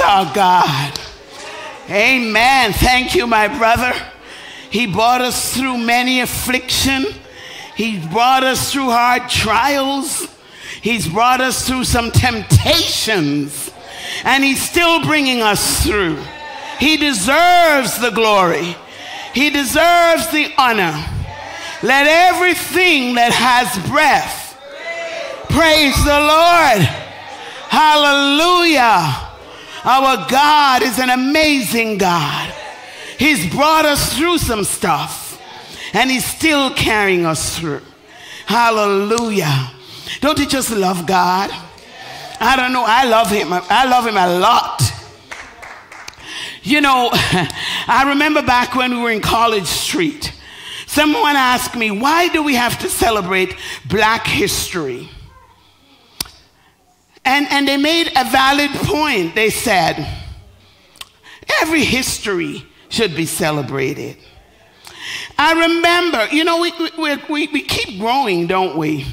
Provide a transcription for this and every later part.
Our God. Amen. Thank you, my brother. He brought us through many affliction. He brought us through hard trials. He's brought us through some temptations. And he's still bringing us through. He deserves the glory. He deserves the honor. Let everything that has breath praise the Lord. Hallelujah. Our God is an amazing God. He's brought us through some stuff and He's still carrying us through. Hallelujah. Don't you just love God? I don't know. I love Him. I love Him a lot. You know, I remember back when we were in College Street, someone asked me, why do we have to celebrate Black history? And, and they made a valid point. They said, every history should be celebrated. I remember, you know, we, we, we, we keep growing, don't we?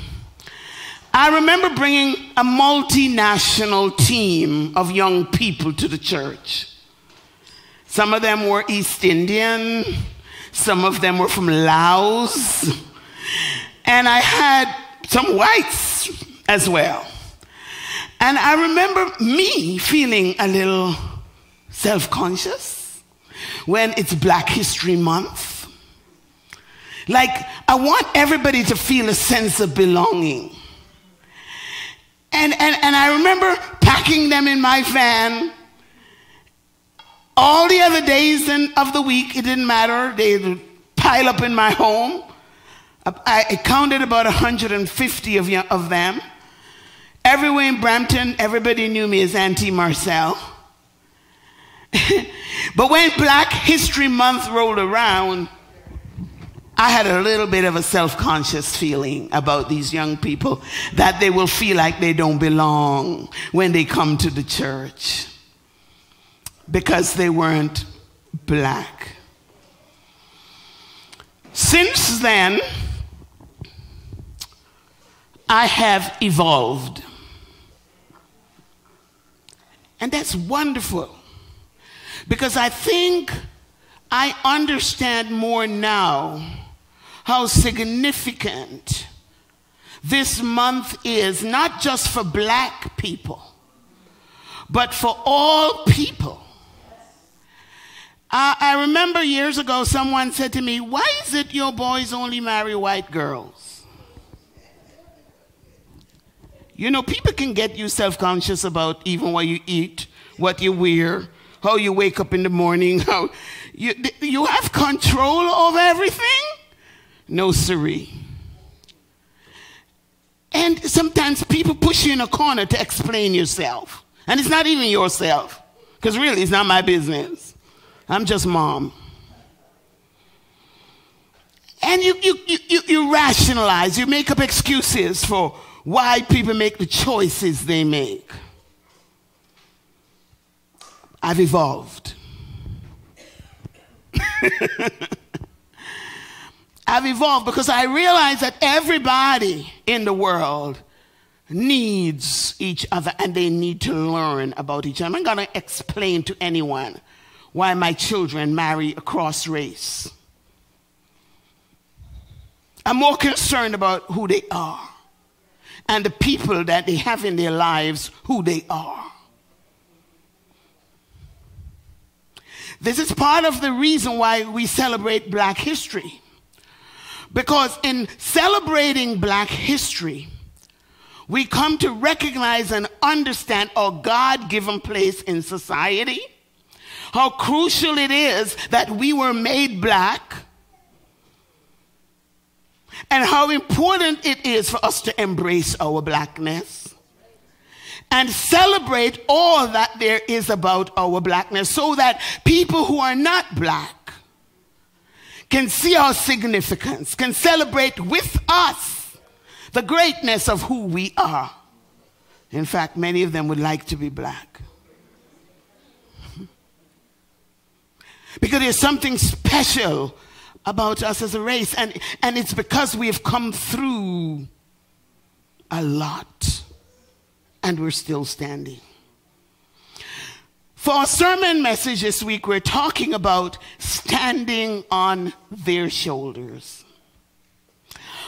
I remember bringing a multinational team of young people to the church. Some of them were East Indian, some of them were from Laos, and I had some whites as well. And I remember me feeling a little self conscious when it's Black History Month. Like, I want everybody to feel a sense of belonging. And, and, and I remember packing them in my van all the other days in, of the week, it didn't matter. They'd pile up in my home. I, I counted about 150 of, of them. Everywhere in Brampton, everybody knew me as Auntie Marcelle. but when Black History Month rolled around, I had a little bit of a self conscious feeling about these young people that they will feel like they don't belong when they come to the church because they weren't black. Since then, I have evolved. And that's wonderful because I think I understand more now how significant this month is, not just for black people, but for all people. I remember years ago someone said to me, Why is it your boys only marry white girls? You know, people can get you self conscious about even what you eat, what you wear, how you wake up in the morning, how you, you have control over everything? No, siree. And sometimes people push you in a corner to explain yourself. And it's not even yourself, because really, it's not my business. I'm just mom. And you, you, you, you, rationalize, you make up excuses for why people make the choices they make. I've evolved. I've evolved because I realize that everybody in the world needs each other and they need to learn about each other. I'm not going to explain to anyone why my children marry across race. I'm more concerned about who they are and the people that they have in their lives, who they are. This is part of the reason why we celebrate Black history. Because in celebrating Black history, we come to recognize and understand our God given place in society how crucial it is that we were made black and how important it is for us to embrace our blackness and celebrate all that there is about our blackness so that people who are not black can see our significance, can celebrate with us the greatness of who we are. In fact, many of them would like to be black. Because there's something special about us as a race. And, and it's because we have come through a lot and we're still standing. For our sermon message this week, we're talking about standing on their shoulders.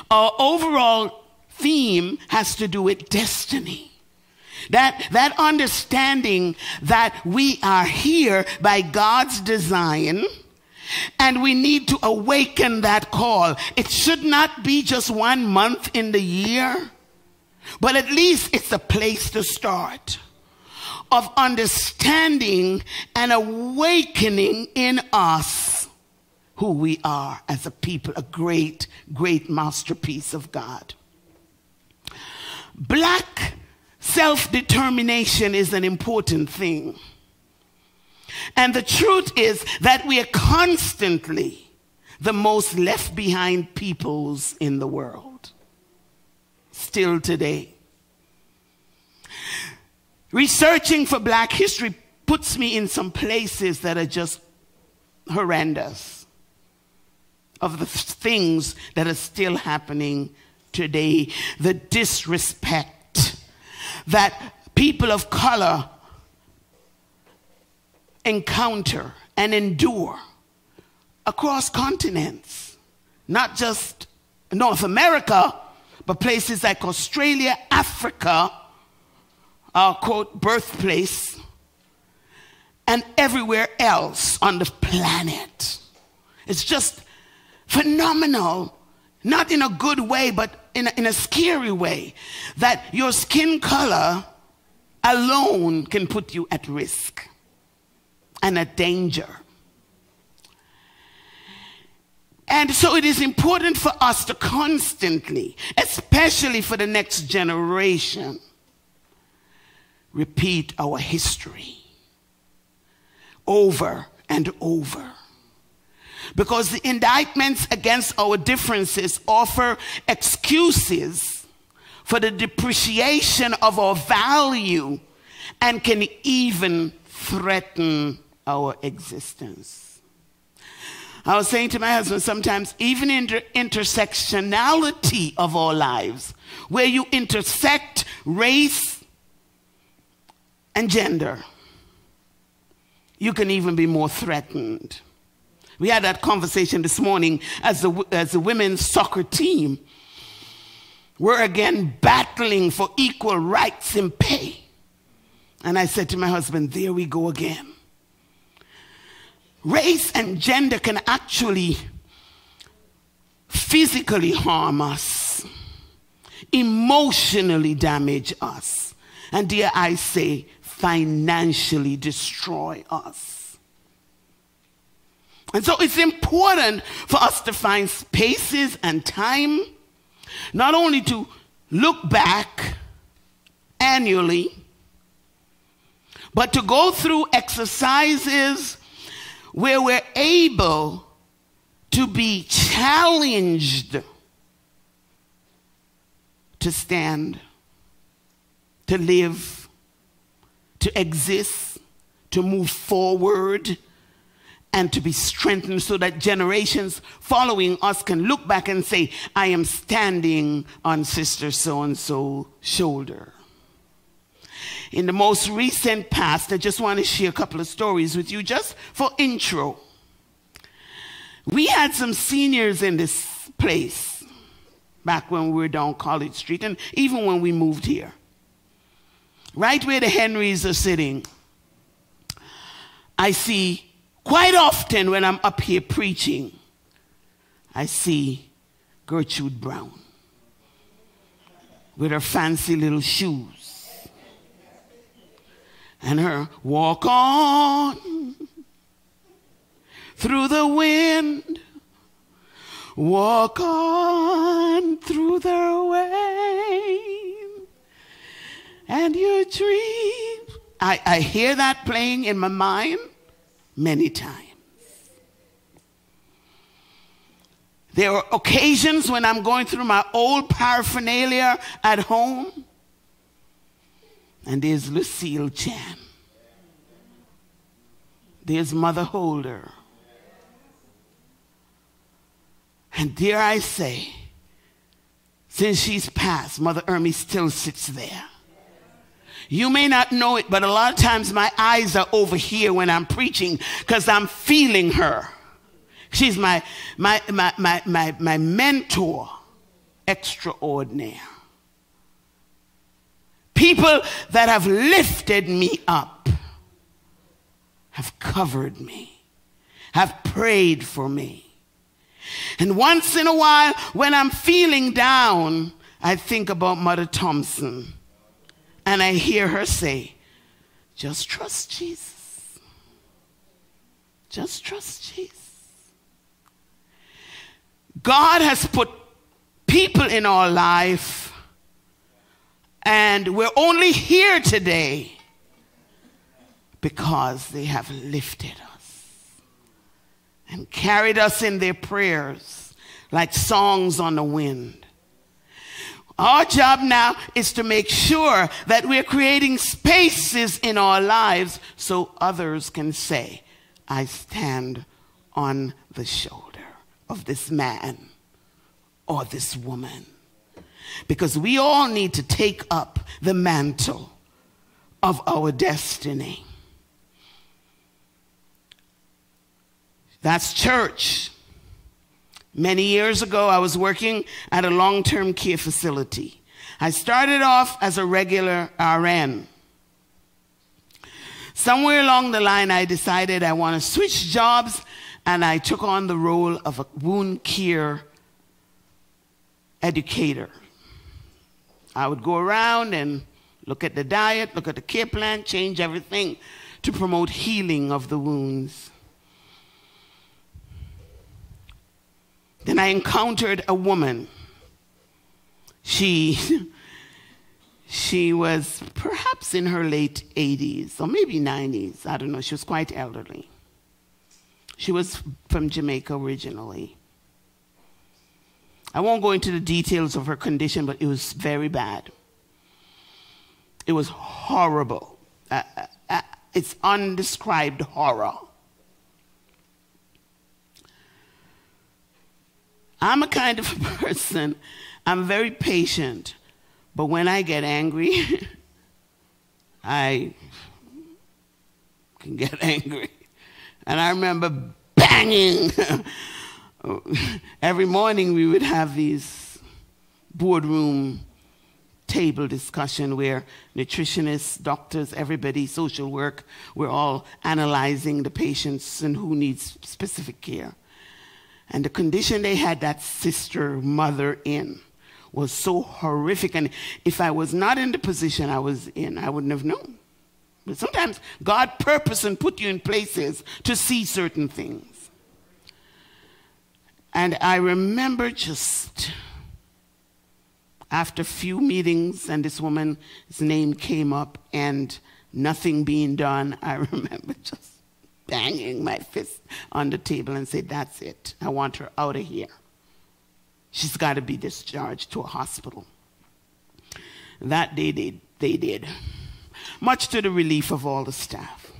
Our overall theme has to do with destiny. That, that understanding that we are here by God's design and we need to awaken that call. It should not be just one month in the year, but at least it's a place to start of understanding and awakening in us who we are as a people, a great, great masterpiece of God. Black self determination is an important thing. And the truth is that we are constantly the most left behind peoples in the world. Still today. Researching for black history puts me in some places that are just horrendous of the things that are still happening today, the disrespect that people of color encounter and endure across continents, not just North America, but places like Australia, Africa, our quote, birthplace, and everywhere else on the planet. It's just phenomenal, not in a good way, but in a, in a scary way, that your skin color alone can put you at risk and a danger. And so it is important for us to constantly, especially for the next generation, repeat our history over and over. Because the indictments against our differences offer excuses for the depreciation of our value and can even threaten our existence. I was saying to my husband sometimes, even in the intersectionality of our lives, where you intersect race and gender, you can even be more threatened. We had that conversation this morning as the, as the women's soccer team were again battling for equal rights and pay. And I said to my husband, There we go again race and gender can actually physically harm us, emotionally damage us, and dare I say, financially destroy us. And so it's important for us to find spaces and time, not only to look back annually, but to go through exercises where we're able to be challenged to stand, to live, to exist, to move forward, and to be strengthened so that generations following us can look back and say, I am standing on Sister So and so's shoulder. In the most recent past, I just want to share a couple of stories with you just for intro. We had some seniors in this place back when we were down College Street, and even when we moved here. Right where the Henrys are sitting, I see quite often when I'm up here preaching, I see Gertrude Brown with her fancy little shoes and her walk on through the wind, walk on through the rain, and your dream. I, I hear that playing in my mind many times. There are occasions when I'm going through my old paraphernalia at home and there's Lucille Chan. There's Mother Holder. And dare I say, since she's passed, Mother Ermy still sits there. You may not know it, but a lot of times my eyes are over here when I'm preaching because I'm feeling her. She's my, my, my, my, my, my mentor extraordinaire. People that have lifted me up, have covered me, have prayed for me. And once in a while, when I'm feeling down, I think about Mother Thompson. And I hear her say, just trust Jesus. Just trust Jesus. God has put people in our life, and we're only here today because they have lifted us and carried us in their prayers like songs on the wind. Our job now is to make sure that we're creating spaces in our lives so others can say, I stand on the shoulder of this man or this woman. Because we all need to take up the mantle of our destiny. That's church. Many years ago, I was working at a long term care facility. I started off as a regular RN. Somewhere along the line, I decided I want to switch jobs and I took on the role of a wound care educator. I would go around and look at the diet, look at the care plan, change everything to promote healing of the wounds. Then I encountered a woman. She, she was perhaps in her late 80s or maybe 90s. I don't know. She was quite elderly. She was from Jamaica originally. I won't go into the details of her condition, but it was very bad. It was horrible. Uh, uh, uh it's undescribed horror. I'm a kind of person, I'm very patient, but when I get angry, I can get angry. And I remember banging. Every morning we would have these boardroom table discussion where nutritionists, doctors, everybody, social work, we're all analyzing the patients and who needs specific care. And the condition they had that sister mother in was so horrific. And if I was not in the position I was in, I wouldn't have known. But sometimes God purpose and put you in places to see certain things. And I remember just after a few meetings and this woman's name came up and nothing being done, I remember just banging my fist on the table and say, That's it. I want her out of here. She's got to be discharged to a hospital. That day they, they did much to the relief of all the staff.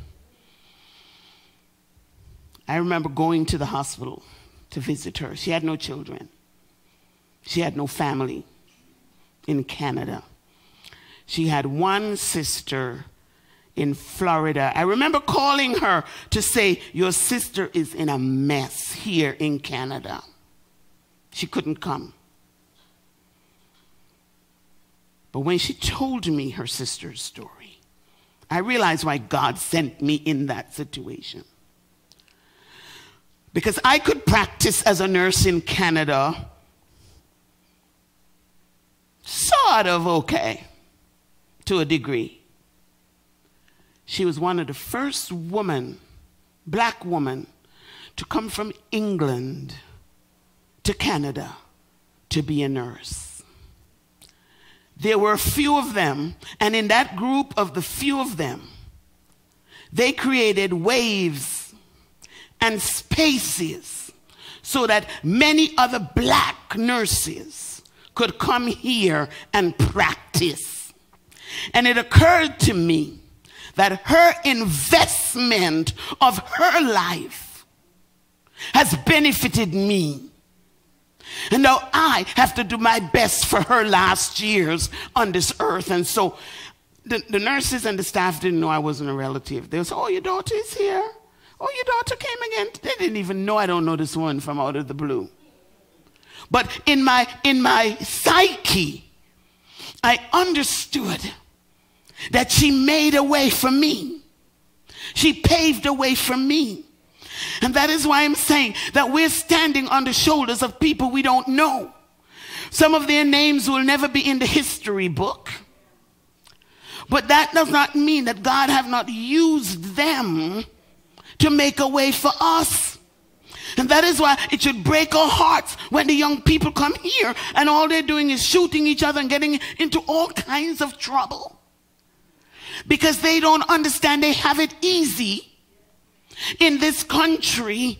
I remember going to the hospital to visit her. She had no children, she had no family in Canada. She had one sister in Florida. I remember calling her to say, Your sister is in a mess here in Canada. She couldn't come. But when she told me her sister's story, I realized why God sent me in that situation. Because I could practice as a nurse in Canada, sort of okay, to a degree. She was one of the first women, black woman, to come from England to Canada to be a nurse. There were a few of them, and in that group of the few of them, they created waves and spaces so that many other black nurses could come here and practice. And it occurred to me that her investment of her life has benefited me and now I have to do my best for her last years on this earth. And so the, the nurses and the staff didn't know I wasn't a relative. They was, oh, your daughter is here. Oh, your daughter came again. They didn't even know I don't know this one from out of the blue. But in my in my psyche, I understood that she made a way for me. She paved a way for me. And that is why I'm saying that we're standing on the shoulders of people we don't know. Some of their names will never be in the history book. But that does not mean that God have not used them to make a way for us. And that is why it should break our hearts when the young people come here and all they're doing is shooting each other and getting into all kinds of trouble. Because they don't understand they have it easy in this country,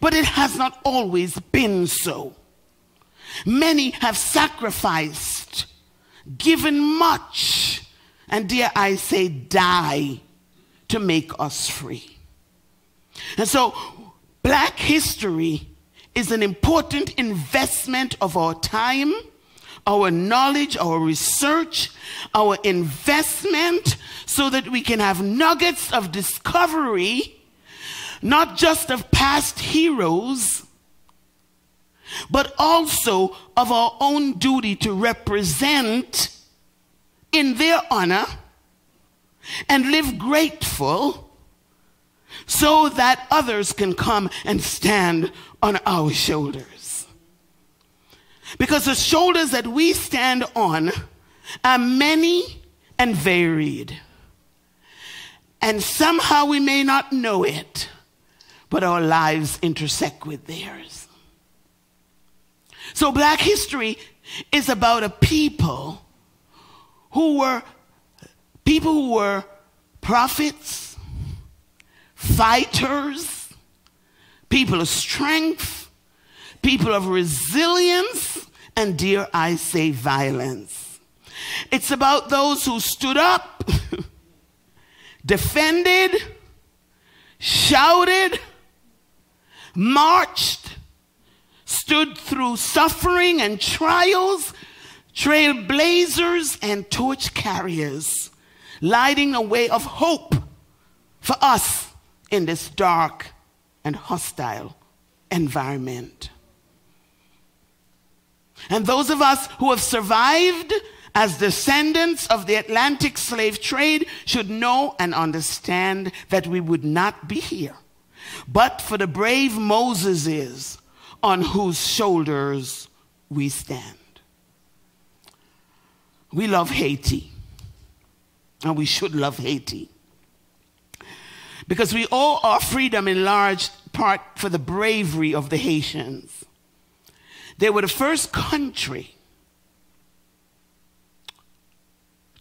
but it has not always been so. Many have sacrificed, given much, and dare I say, die to make us free. And so, black history is an important investment of our time, our knowledge, our research, our investment, so that we can have nuggets of discovery, not just of past heroes, but also of our own duty to represent in their honor and live grateful so that others can come and stand on our shoulders. Because the shoulders that we stand on are many and varied. And somehow we may not know it, but our lives intersect with theirs. So, black history is about a people who were people who were prophets, fighters, people of strength, people of resilience, and dare I say, violence. It's about those who stood up, defended, shouted, marched, stood through suffering and trials, trailblazers and torch carriers, lighting a way of hope for us in this dark and hostile environment. And those of us who have survived as descendants of the Atlantic slave trade should know and understand that we would not be here but for the brave Moseses on whose shoulders we stand. We love Haiti, and we should love Haiti. Because we owe our freedom in large part for the bravery of the Haitians. They were the first country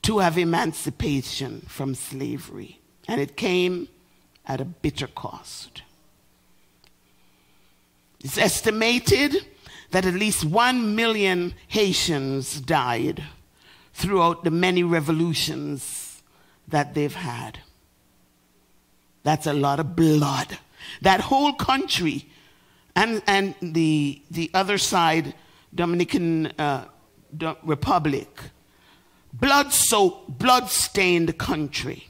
to have emancipation from slavery, and it came at a bitter cost. It's estimated that at least one million Haitians died throughout the many revolutions that they've had. That's a lot of blood. That whole country and, and the, the other side, Dominican uh, Republic, blood soaked, blood stained country.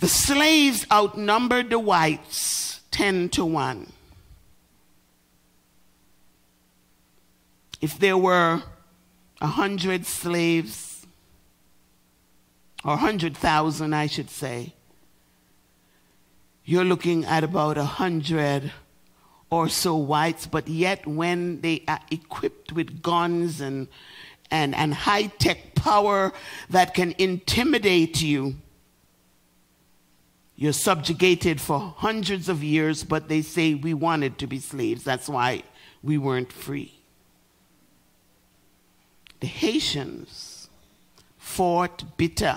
The slaves outnumbered the whites 10 to 1. If there were 100 slaves, or 100,000, I should say, you're looking at about a 100 or so whites, but yet when they are equipped with guns and, and, and high tech power that can intimidate you, you're subjugated for hundreds of years, but they say we wanted to be slaves. That's why we weren't free. The Haitians fought bitter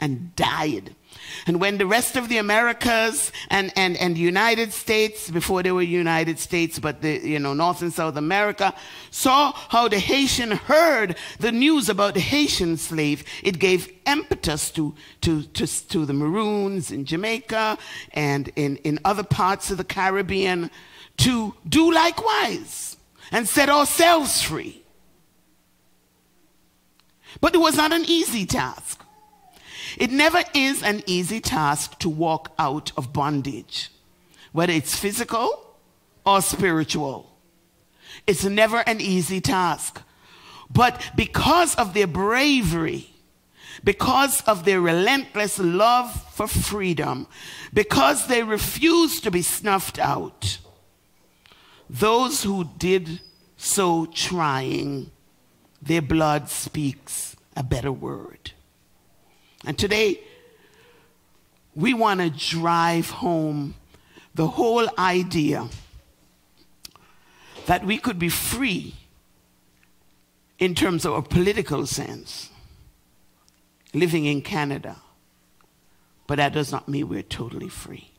and died and when the rest of the Americas and, and, and United States, before they were United States, but the, you know, North and South America, saw how the Haitian heard the news about the Haitian slave, it gave impetus to, to, to, to the Maroons in Jamaica and in, in other parts of the Caribbean to do likewise and set ourselves free. But it was not an easy task. It never is an easy task to walk out of bondage, whether it's physical or spiritual. It's never an easy task. But because of their bravery, because of their relentless love for freedom, because they refused to be snuffed out, those who did so trying, their blood speaks a better word. And today, we want to drive home the whole idea that we could be free in terms of a political sense, living in Canada. But that does not mean we're totally free.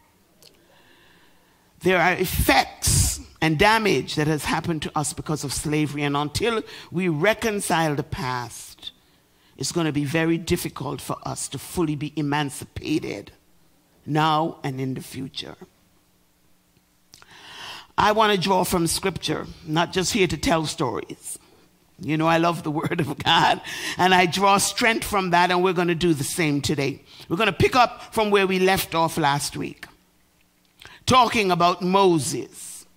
There are effects and damage that has happened to us because of slavery, and until we reconcile the past, it's going to be very difficult for us to fully be emancipated now and in the future. I want to draw from scripture, not just here to tell stories. You know, I love the Word of God, and I draw strength from that, and we're going to do the same today. We're going to pick up from where we left off last week, talking about Moses.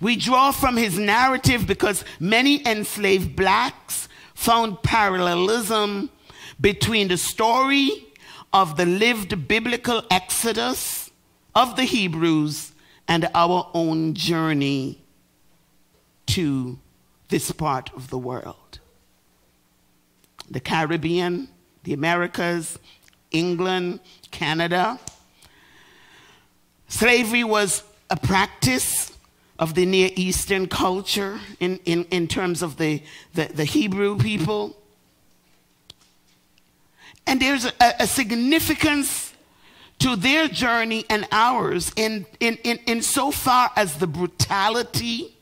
We draw from his narrative because many enslaved blacks found parallelism between the story of the lived biblical exodus of the Hebrews and our own journey to this part of the world. The Caribbean, the Americas, England, Canada. Slavery was a practice of the Near Eastern culture in, in, in terms of the, the, the Hebrew people. And there's a, a, significance to their journey and ours in, in, in, in so far as the brutality,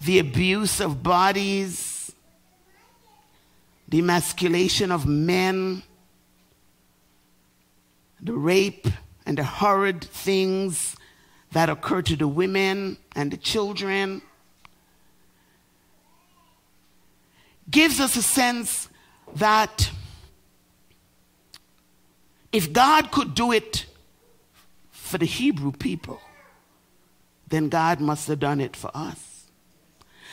the abuse of bodies, the emasculation of men, the rape and the horrid things that occur to the women and the children gives us a sense that if God could do it for the Hebrew people, then God must have done it for us.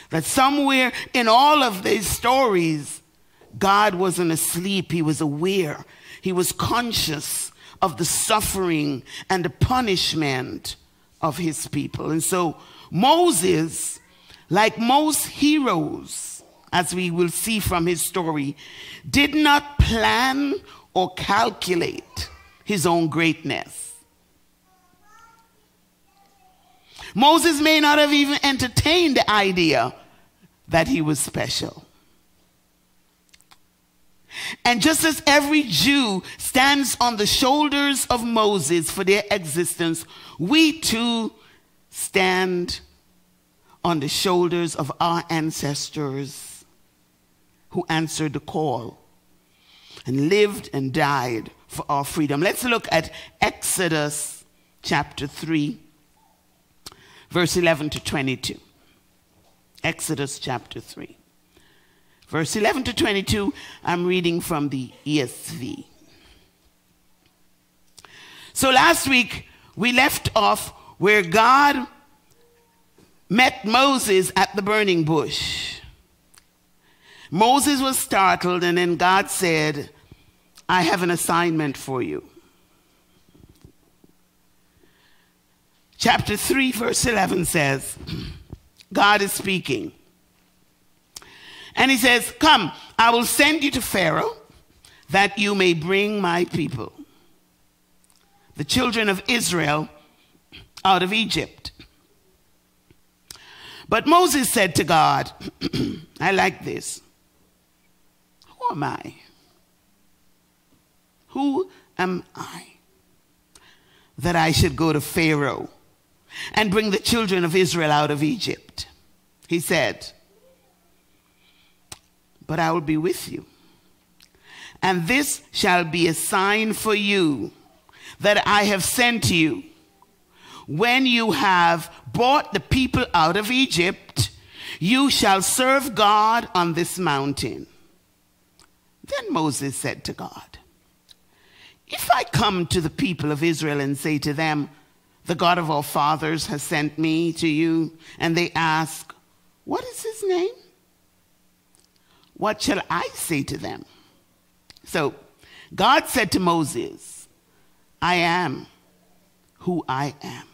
That somewhere in all of these stories, God wasn't asleep, He was aware, He was conscious of the suffering and the punishment of his people. And so Moses, like most heroes, as we will see from his story, did not plan or calculate his own greatness. Moses may not have even entertained the idea that he was special. And just as every Jew stands on the shoulders of Moses for their existence, we too stand on the shoulders of our ancestors who answered the call and lived and died for our freedom. Let's look at Exodus chapter 3, verse 11 to 22. Exodus chapter 3. Verse 11 to 22, I'm reading from the ESV. So last week, we left off where God met Moses at the burning bush. Moses was startled, and then God said, I have an assignment for you. Chapter 3, verse 11 says, God is speaking. And he says, Come, I will send you to Pharaoh that you may bring my people, the children of Israel, out of Egypt. But Moses said to God, I like this. Who am I? Who am I that I should go to Pharaoh and bring the children of Israel out of Egypt? He said, but I will be with you. And this shall be a sign for you that I have sent you. When you have brought the people out of Egypt, you shall serve God on this mountain. Then Moses said to God, If I come to the people of Israel and say to them, The God of our fathers has sent me to you, and they ask, What is his name? What shall I say to them? So God said to Moses, I am who I am.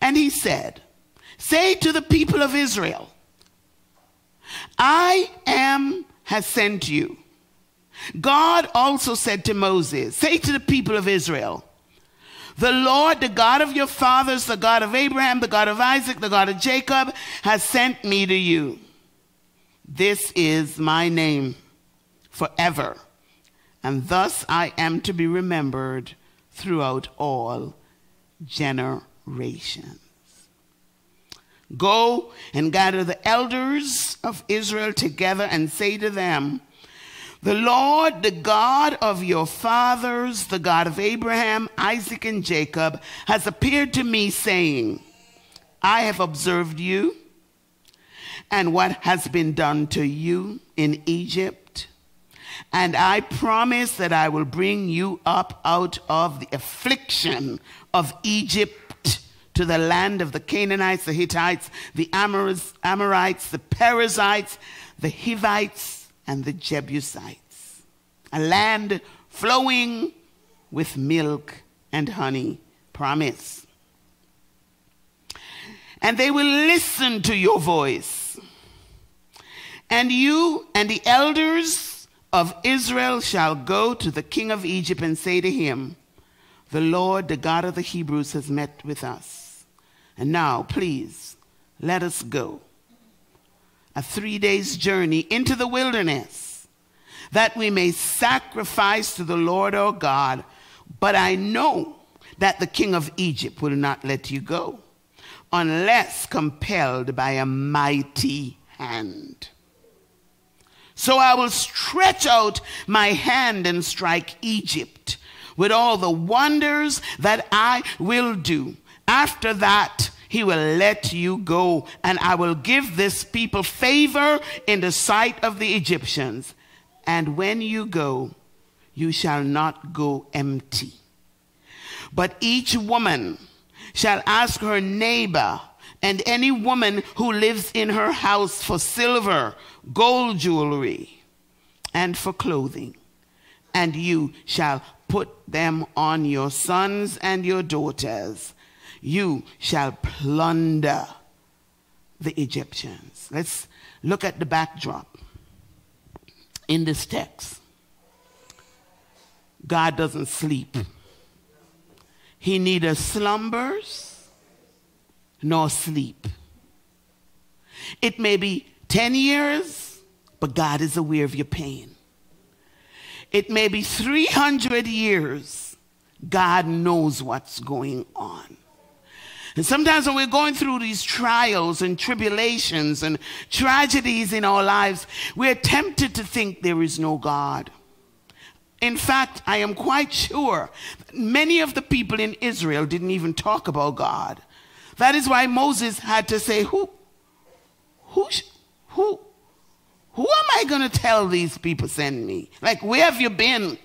And he said, Say to the people of Israel, I am has sent you. God also said to Moses, Say to the people of Israel, the Lord, the God of your fathers, the God of Abraham, the God of Isaac, the God of Jacob, has sent me to you. This is my name forever, and thus I am to be remembered throughout all generations. Go and gather the elders of Israel together and say to them, The Lord, the God of your fathers, the God of Abraham, Isaac, and Jacob, has appeared to me, saying, I have observed you and what has been done to you in Egypt. And I promise that I will bring you up out of the affliction of Egypt to the land of the Canaanites, the Hittites, the Amorites, the Perizzites, the Hivites, and the Jebusites. A land flowing with milk and honey. Promise. And they will listen to your voice. And you and the elders of Israel shall go to the king of Egypt and say to him, The Lord, the God of the Hebrews, has met with us and now, please, let us go. A three days journey into the wilderness that we may sacrifice to the Lord our God. But I know that the king of Egypt will not let you go unless compelled by a mighty hand. So I will stretch out my hand and strike Egypt with all the wonders that I will do. After that, he will let you go, and I will give this people favor in the sight of the Egyptians. And when you go, you shall not go empty. But each woman shall ask her neighbor and any woman who lives in her house for silver, gold jewelry, and for clothing. And you shall put them on your sons and your daughters you shall plunder the Egyptians. Let's look at the backdrop in this text. God doesn't sleep. He neither slumbers nor sleep. It may be 10 years, but God is aware of your pain. It may be 300 years, God knows what's going on. And sometimes when we're going through these trials and tribulations and tragedies in our lives, we're tempted to think there is no God. In fact, I am quite sure many of the people in Israel didn't even talk about God. That is why Moses had to say, Who, who, who, who am I going to tell these people send me? Like, where have you been?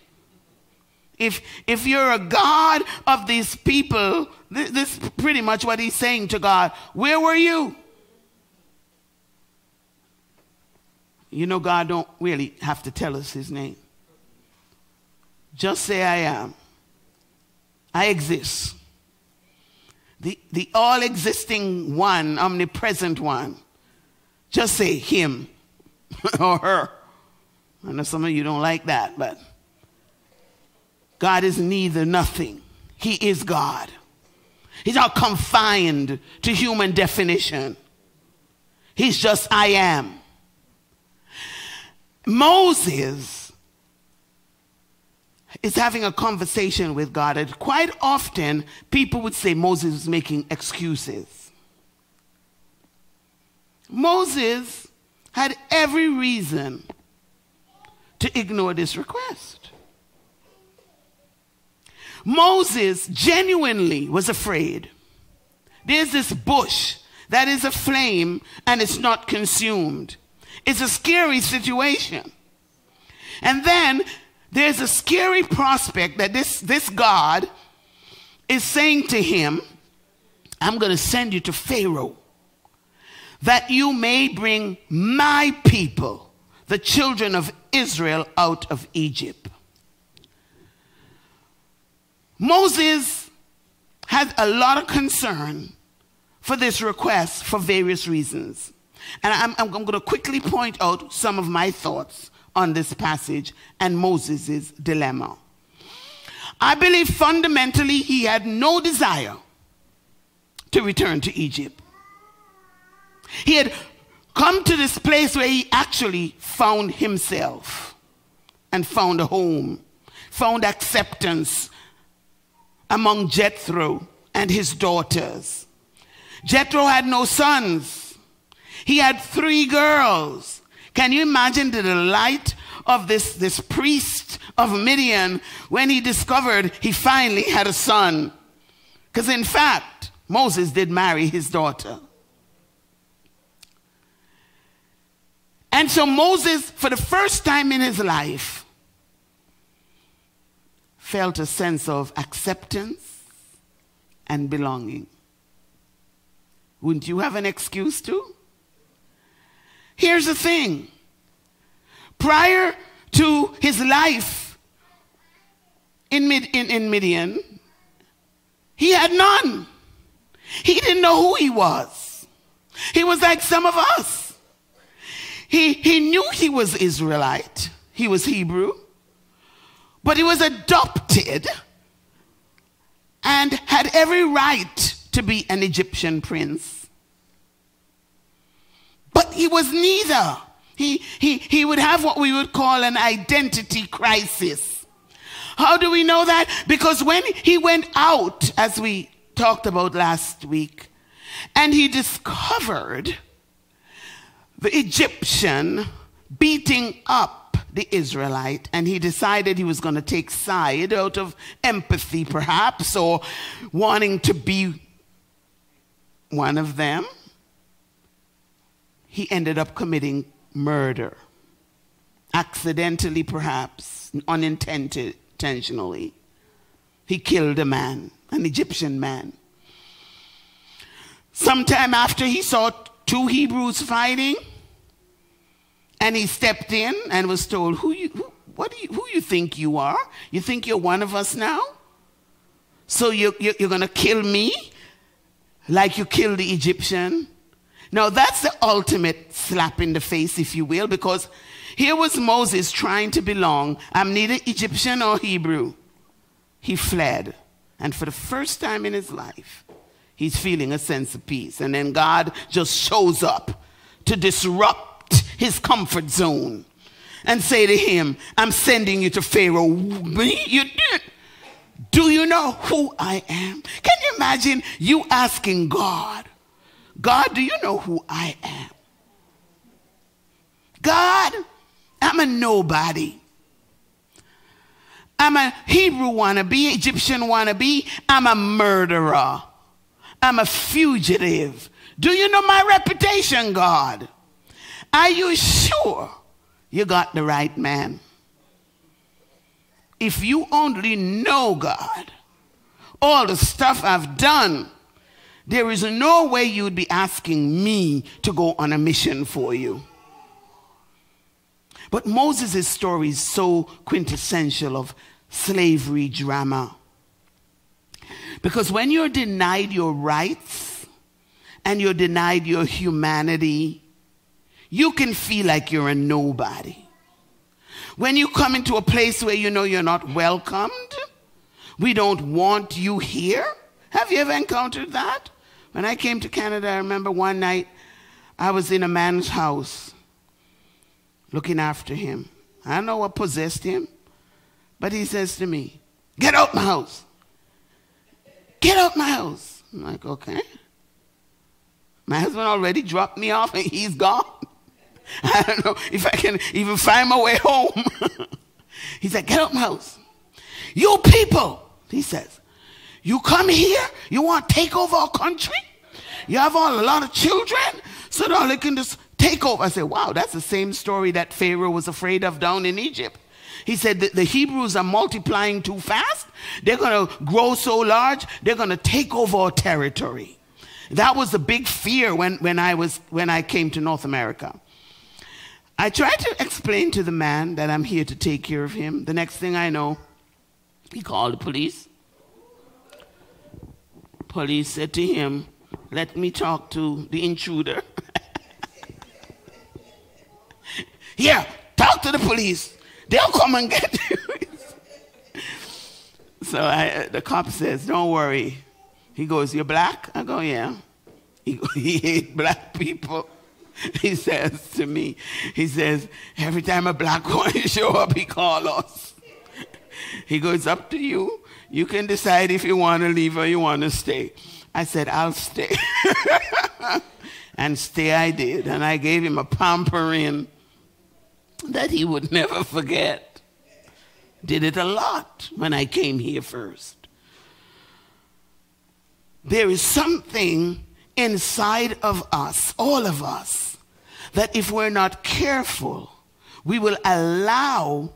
If, if you're a God of these people, this, this is pretty much what he's saying to God. Where were you? You know, God don't really have to tell us his name. Just say, I am. I exist. The, the all existing one, omnipresent one. Just say him or her. I know some of you don't like that, but God is neither nothing. He is God. He's not confined to human definition. He's just I am. Moses is having a conversation with God, and quite often people would say Moses is making excuses. Moses had every reason to ignore this request. Moses genuinely was afraid. There's this bush that is aflame and it's not consumed. It's a scary situation. And then there's a scary prospect that this, this God is saying to him, I'm going to send you to Pharaoh that you may bring my people, the children of Israel, out of Egypt. Moses had a lot of concern for this request for various reasons. And I'm, I'm going to quickly point out some of my thoughts on this passage and Moses' dilemma. I believe fundamentally he had no desire to return to Egypt. He had come to this place where he actually found himself and found a home, found acceptance among Jethro and his daughters. Jethro had no sons, he had three girls. Can you imagine the delight of this, this priest of Midian when he discovered he finally had a son? Because in fact, Moses did marry his daughter. And so Moses, for the first time in his life, felt a sense of acceptance and belonging. Wouldn't you have an excuse to? Here's the thing prior to his life in, Mid- in, in Midian, he had none. He didn't know who he was. He was like some of us. He, he knew he was Israelite, he was Hebrew, but he was adopted and had every right to be an Egyptian prince. But he was neither. He, he, he would have what we would call an identity crisis. How do we know that? Because when he went out, as we talked about last week, and he discovered the Egyptian beating up the Israelite, and he decided he was going to take side out of empathy, perhaps, or wanting to be one of them. He ended up committing murder, accidentally, perhaps, unintentionally. He killed a man, an Egyptian man. Sometime after he saw two Hebrews fighting, and he stepped in and was told, "Who you? Who, what do you? Who you think you are? You think you're one of us now? So you, you, you're going to kill me, like you killed the Egyptian?" Now that's the ultimate slap in the face, if you will, because here was Moses trying to belong. I'm neither Egyptian or Hebrew. He fled, and for the first time in his life, he's feeling a sense of peace. And then God just shows up to disrupt his comfort zone and say to him, I'm sending you to Pharaoh. Do you know who I am? Can you imagine you asking God, God, do you know who I am? God, I'm a nobody. I'm a Hebrew wannabe, Egyptian wannabe. I'm a murderer. I'm a fugitive. Do you know my reputation, God? Are you sure you got the right man? If you only know God, all the stuff I've done, there is no way you'd be asking me to go on a mission for you. But Moses' story is so quintessential of slavery drama. Because when you're denied your rights and you're denied your humanity, you can feel like you're a nobody. When you come into a place where you know you're not welcomed, we don't want you here. Have you ever encountered that? When I came to Canada, I remember one night I was in a man's house looking after him. I don't know what possessed him, but he says to me, Get out my house. Get out my house. I'm like, okay. My husband already dropped me off and he's gone. I don't know if I can even find my way home. he said, Get out my house. You people, he says, you come here, you want to take over our country? You have all a lot of children, so that they can just take over. I said, Wow, that's the same story that Pharaoh was afraid of down in Egypt. He said the Hebrews are multiplying too fast. They're going to grow so large, they're going to take over our territory. That was a big fear when, when, I was, when I came to North America. I tried to explain to the man that I'm here to take care of him. The next thing I know, he called the police. Police said to him, Let me talk to the intruder. yeah, talk to the police. They'll come and get you. so I, the cop says, Don't worry. He goes, You're black? I go, Yeah. He, he hates black people. He says to me, He says, Every time a black one show up, he call us. He goes, Up to you. You can decide if you want to leave or you want to stay. I said, I'll stay. and stay I did. And I gave him a pampering that he would never forget. Did it a lot when I came here first. There is something inside of us, all of us, that if we're not careful, we will allow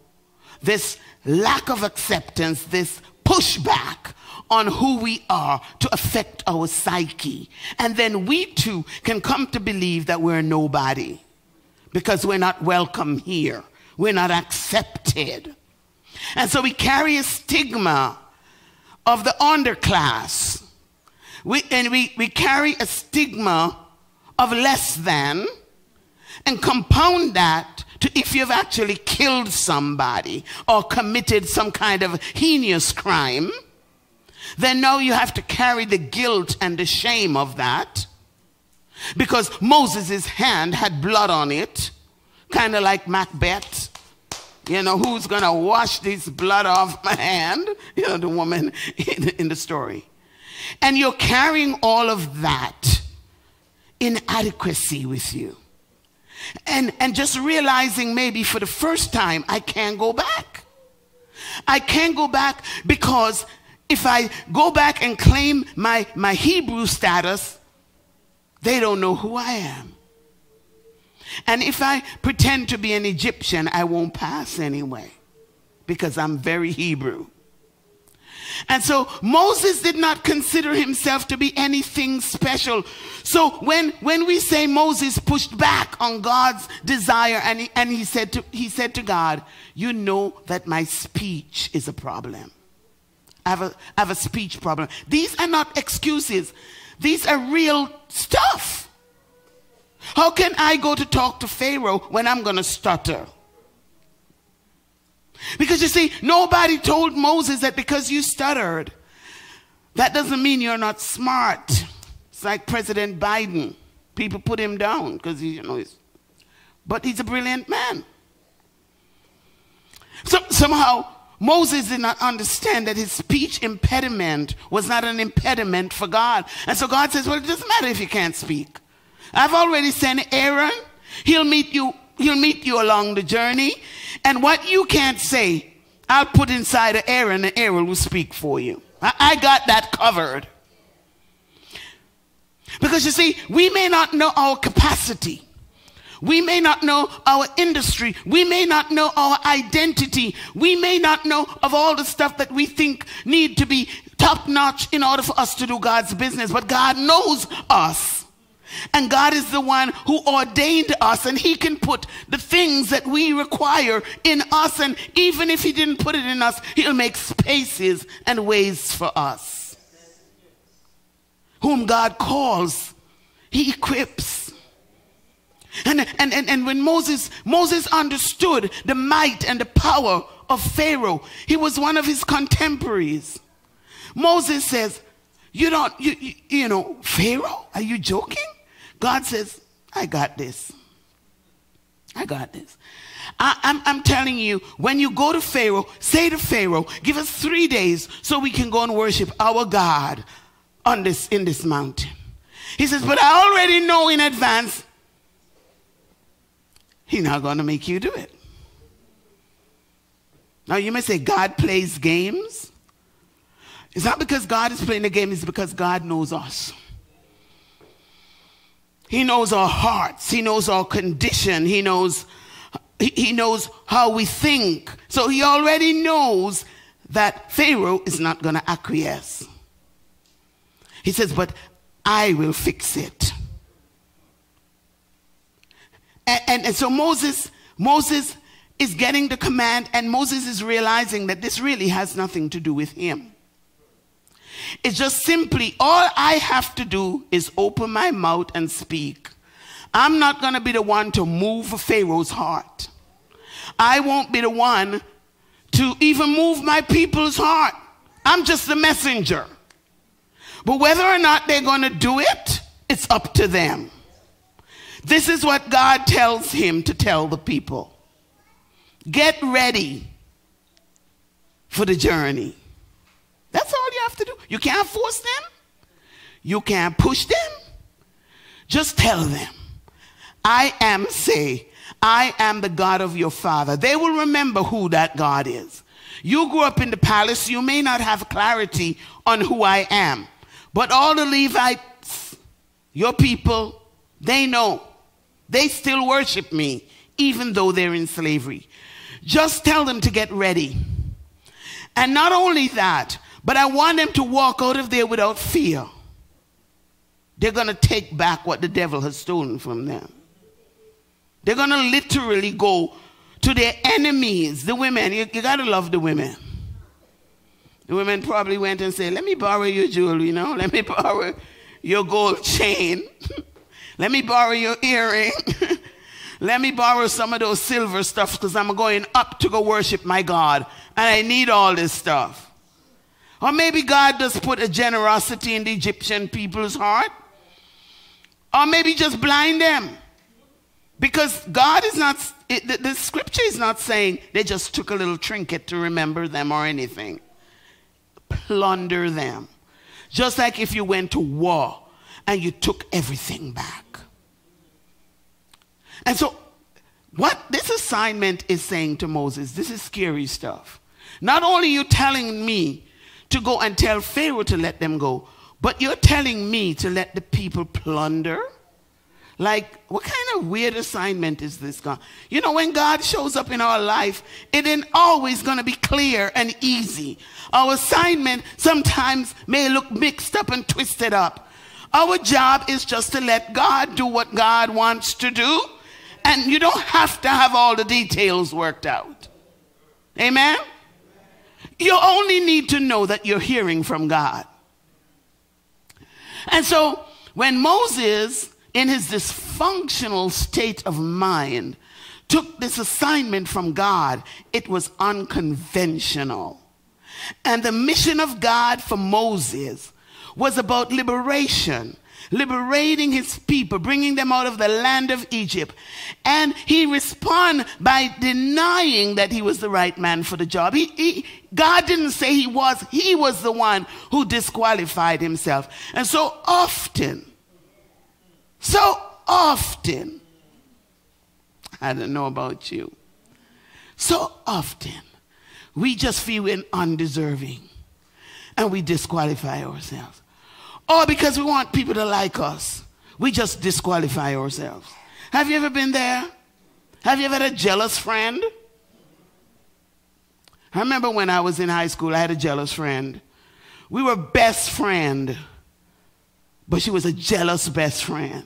this lack of acceptance, this pushback on who we are to affect our psyche. And then we too can come to believe that we're nobody because we're not welcome here. We're not accepted. And so we carry a stigma of the underclass. We, and we, we carry a stigma of less than and compound that to if you've actually killed somebody or committed some kind of heinous crime, then now you have to carry the guilt and the shame of that because Moses' hand had blood on it, kind of like Macbeth. You know, who's going to wash this blood off my hand? You know, the woman in, in the story. And you're carrying all of that inadequacy with you. And, and just realizing maybe for the first time, I can't go back. I can't go back because if I go back and claim my, my Hebrew status, they don't know who I am. And if I pretend to be an Egyptian, I won't pass anyway because I'm very Hebrew. And so Moses did not consider himself to be anything special. So when, when we say Moses pushed back on God's desire and he, and he, said to, he said to God, You know that my speech is a problem. I have a, I have a speech problem. These are not excuses, these are real stuff. How can I go to talk to Pharaoh when I'm going to stutter? Because you see, nobody told Moses that because you stuttered, that doesn't mean you're not smart. It's like President Biden. People put him down because he, you know, he's, but he's a brilliant man. So, somehow, Moses did not understand that his speech impediment was not an impediment for God. And so God says, Well, it doesn't matter if you can't speak. I've already sent Aaron. He'll meet you, he'll meet you along the journey. And what you can't say, I'll put inside of Aaron, and Aaron will speak for you. I, I got that covered. Because you see, we may not know our capacity. We may not know our industry. We may not know our identity. We may not know of all the stuff that we think need to be top notch in order for us to do God's business. But God knows us. And God is the one who ordained us, and He can put the things that we require in us. And even if He didn't put it in us, He'll make spaces and ways for us. Whom God calls, He equips. And, and, and, and when Moses, Moses understood the might and the power of Pharaoh, he was one of his contemporaries. Moses says, You don't, you, you, you know, Pharaoh, are you joking? God says, I got this. I got this. I, am I'm, I'm telling you, when you go to Pharaoh, say to Pharaoh, give us three days so we can go and worship our God on this, in this mountain. He says, but I already know in advance He's not going to make you do it. Now, you may say God plays games. It's not because God is playing the game, it's because God knows us. He knows our hearts, He knows our condition, He knows he knows how we think. So he already knows that Pharaoh is not going to acquiesce. He says, But I will fix it. And, and, and, so Moses, Moses is getting the command, and Moses is realizing that this really has nothing to do with him. It's just simply all I have to do is open my mouth and speak. I'm not going to be the one to move Pharaoh's heart. I won't be the one to even move my people's heart. I'm just the messenger. But whether or not they're going to do it, it's up to them. This is what God tells him to tell the people get ready for the journey. Have to do. You can't force them, you can't push them. Just tell them, I am, say, I am the God of your father. They will remember who that God is. You grew up in the palace, you may not have clarity on who I am. But all the Levites, your people, they know. They still worship me, even though they're in slavery. Just tell them to get ready. And not only that, but I want them to walk out of there without fear. They're going to take back what the devil has stolen from them. They're going to literally go to their enemies, the women. You, you got to love the women. The women probably went and said, Let me borrow your jewelry, you know, let me borrow your gold chain, let me borrow your earring, let me borrow some of those silver stuff because I'm going up to go worship my God and I need all this stuff. Or maybe God does put a generosity in the Egyptian people's heart. Or maybe just blind them. Because God is not, it, the, the scripture is not saying they just took a little trinket to remember them or anything plunder them. Just like if you went to war and you took everything back. And so, what this assignment is saying to Moses, this is scary stuff. Not only you telling me to go and tell Pharaoh to let them go, but you're telling me to let the people plunder like, what kind of weird assignment is this, God? You know, when God shows up in our life, it ain't always going to be clear and easy. Our assignment sometimes may look mixed up and twisted up. Our job is just to let God do what God wants to do, and you don't have to have all the details worked out. Amen? You only need to know that you're hearing from God. And so, when Moses in his dysfunctional state of mind, took this assignment from God, it was unconventional. And the mission of God for Moses was about liberation, liberating his people, bringing them out of the land of Egypt. And he responded by denying that he was the right man for the job. He, he, God didn't say he was, he was the one who disqualified himself. And so often, so often, I don't know about you, so often we just feel undeserving and we disqualify ourselves. Or because we want people to like us, we just disqualify ourselves. Have you ever been there? Have you ever had a jealous friend? I remember when I was in high school, I had a jealous friend. We were best friend, but she was a jealous best friend.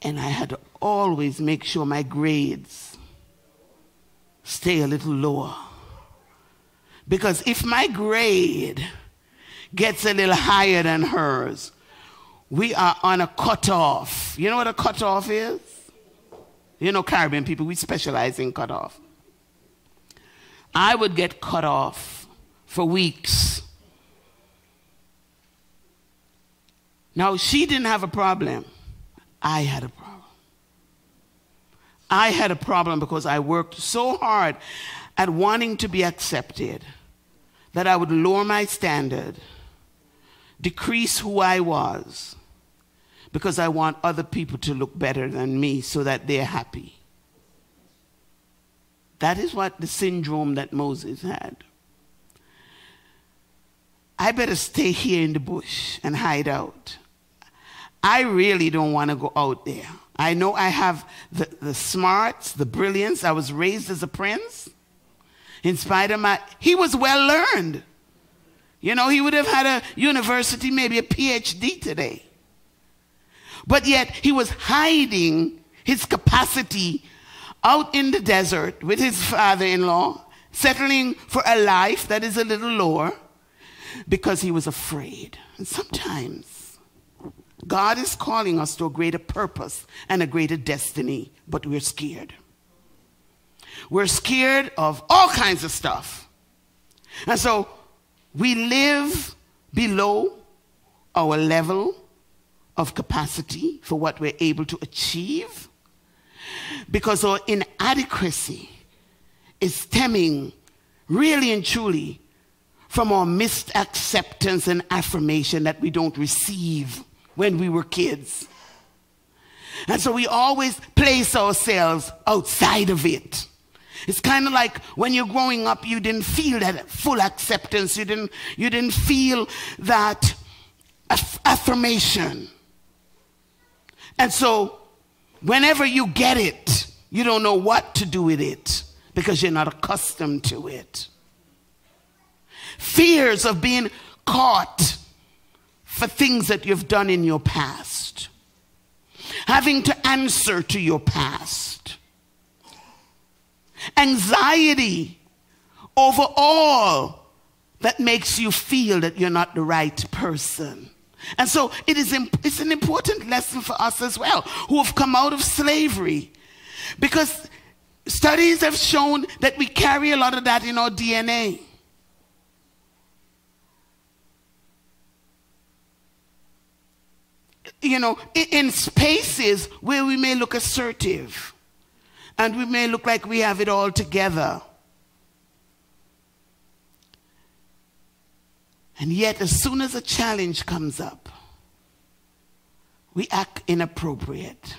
And I had to always make sure my grades stay a little lower. Because if my grade gets a little higher than hers, we are on a cutoff. You know what a cutoff is? You know, Caribbean people, we specialize in cutoff. I would get cut off for weeks. Now, she didn't have a problem. I had a problem. I had a problem because I worked so hard at wanting to be accepted that I would lower my standard, decrease who I was, because I want other people to look better than me so that they're happy. That is what the syndrome that Moses had. I better stay here in the bush and hide out. I really don't want to go out there. I know I have the, the smarts, the brilliance. I was raised as a prince. In spite of my, he was well learned. You know, he would have had a university, maybe a PhD today. But yet he was hiding his capacity out in the desert with his father in law, settling for a life that is a little lower because he was afraid. And sometimes God is calling us to a greater purpose and a greater destiny, but we're scared. We're scared of all kinds of stuff. And so we live below our level of capacity for what we're able to achieve because our inadequacy is stemming really and truly from our missed acceptance and affirmation that we don't receive when we were kids. And so we always place ourselves outside of it. It's kind of like when you're growing up, you didn't feel that full acceptance. You didn't, you didn't feel that aff- affirmation. And so, whenever you get it, you don't know what to do with it because you're not accustomed to it. Fears of being caught for things that you've done in your past, having to answer to your past, anxiety over all that makes you feel that you're not the right person. And so it is it's an important lesson for us as well, who have come out of slavery. Because studies have shown that we carry a lot of that in our DNA. You know, in spaces where we may look assertive and we may look like we have it all together. And yet, as soon as a challenge comes up, we act inappropriate.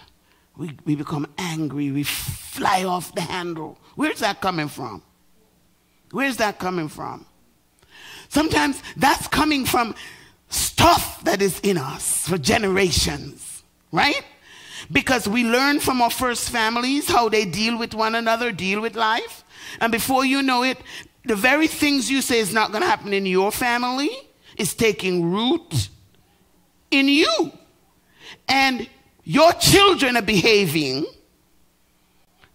We, we become angry. We fly off the handle. Where's that coming from? Where's that coming from? Sometimes that's coming from stuff that is in us for generations, right? Because we learn from our first families how they deal with one another, deal with life. And before you know it, the very things you say is not going to happen in your family is taking root in you. And your children are behaving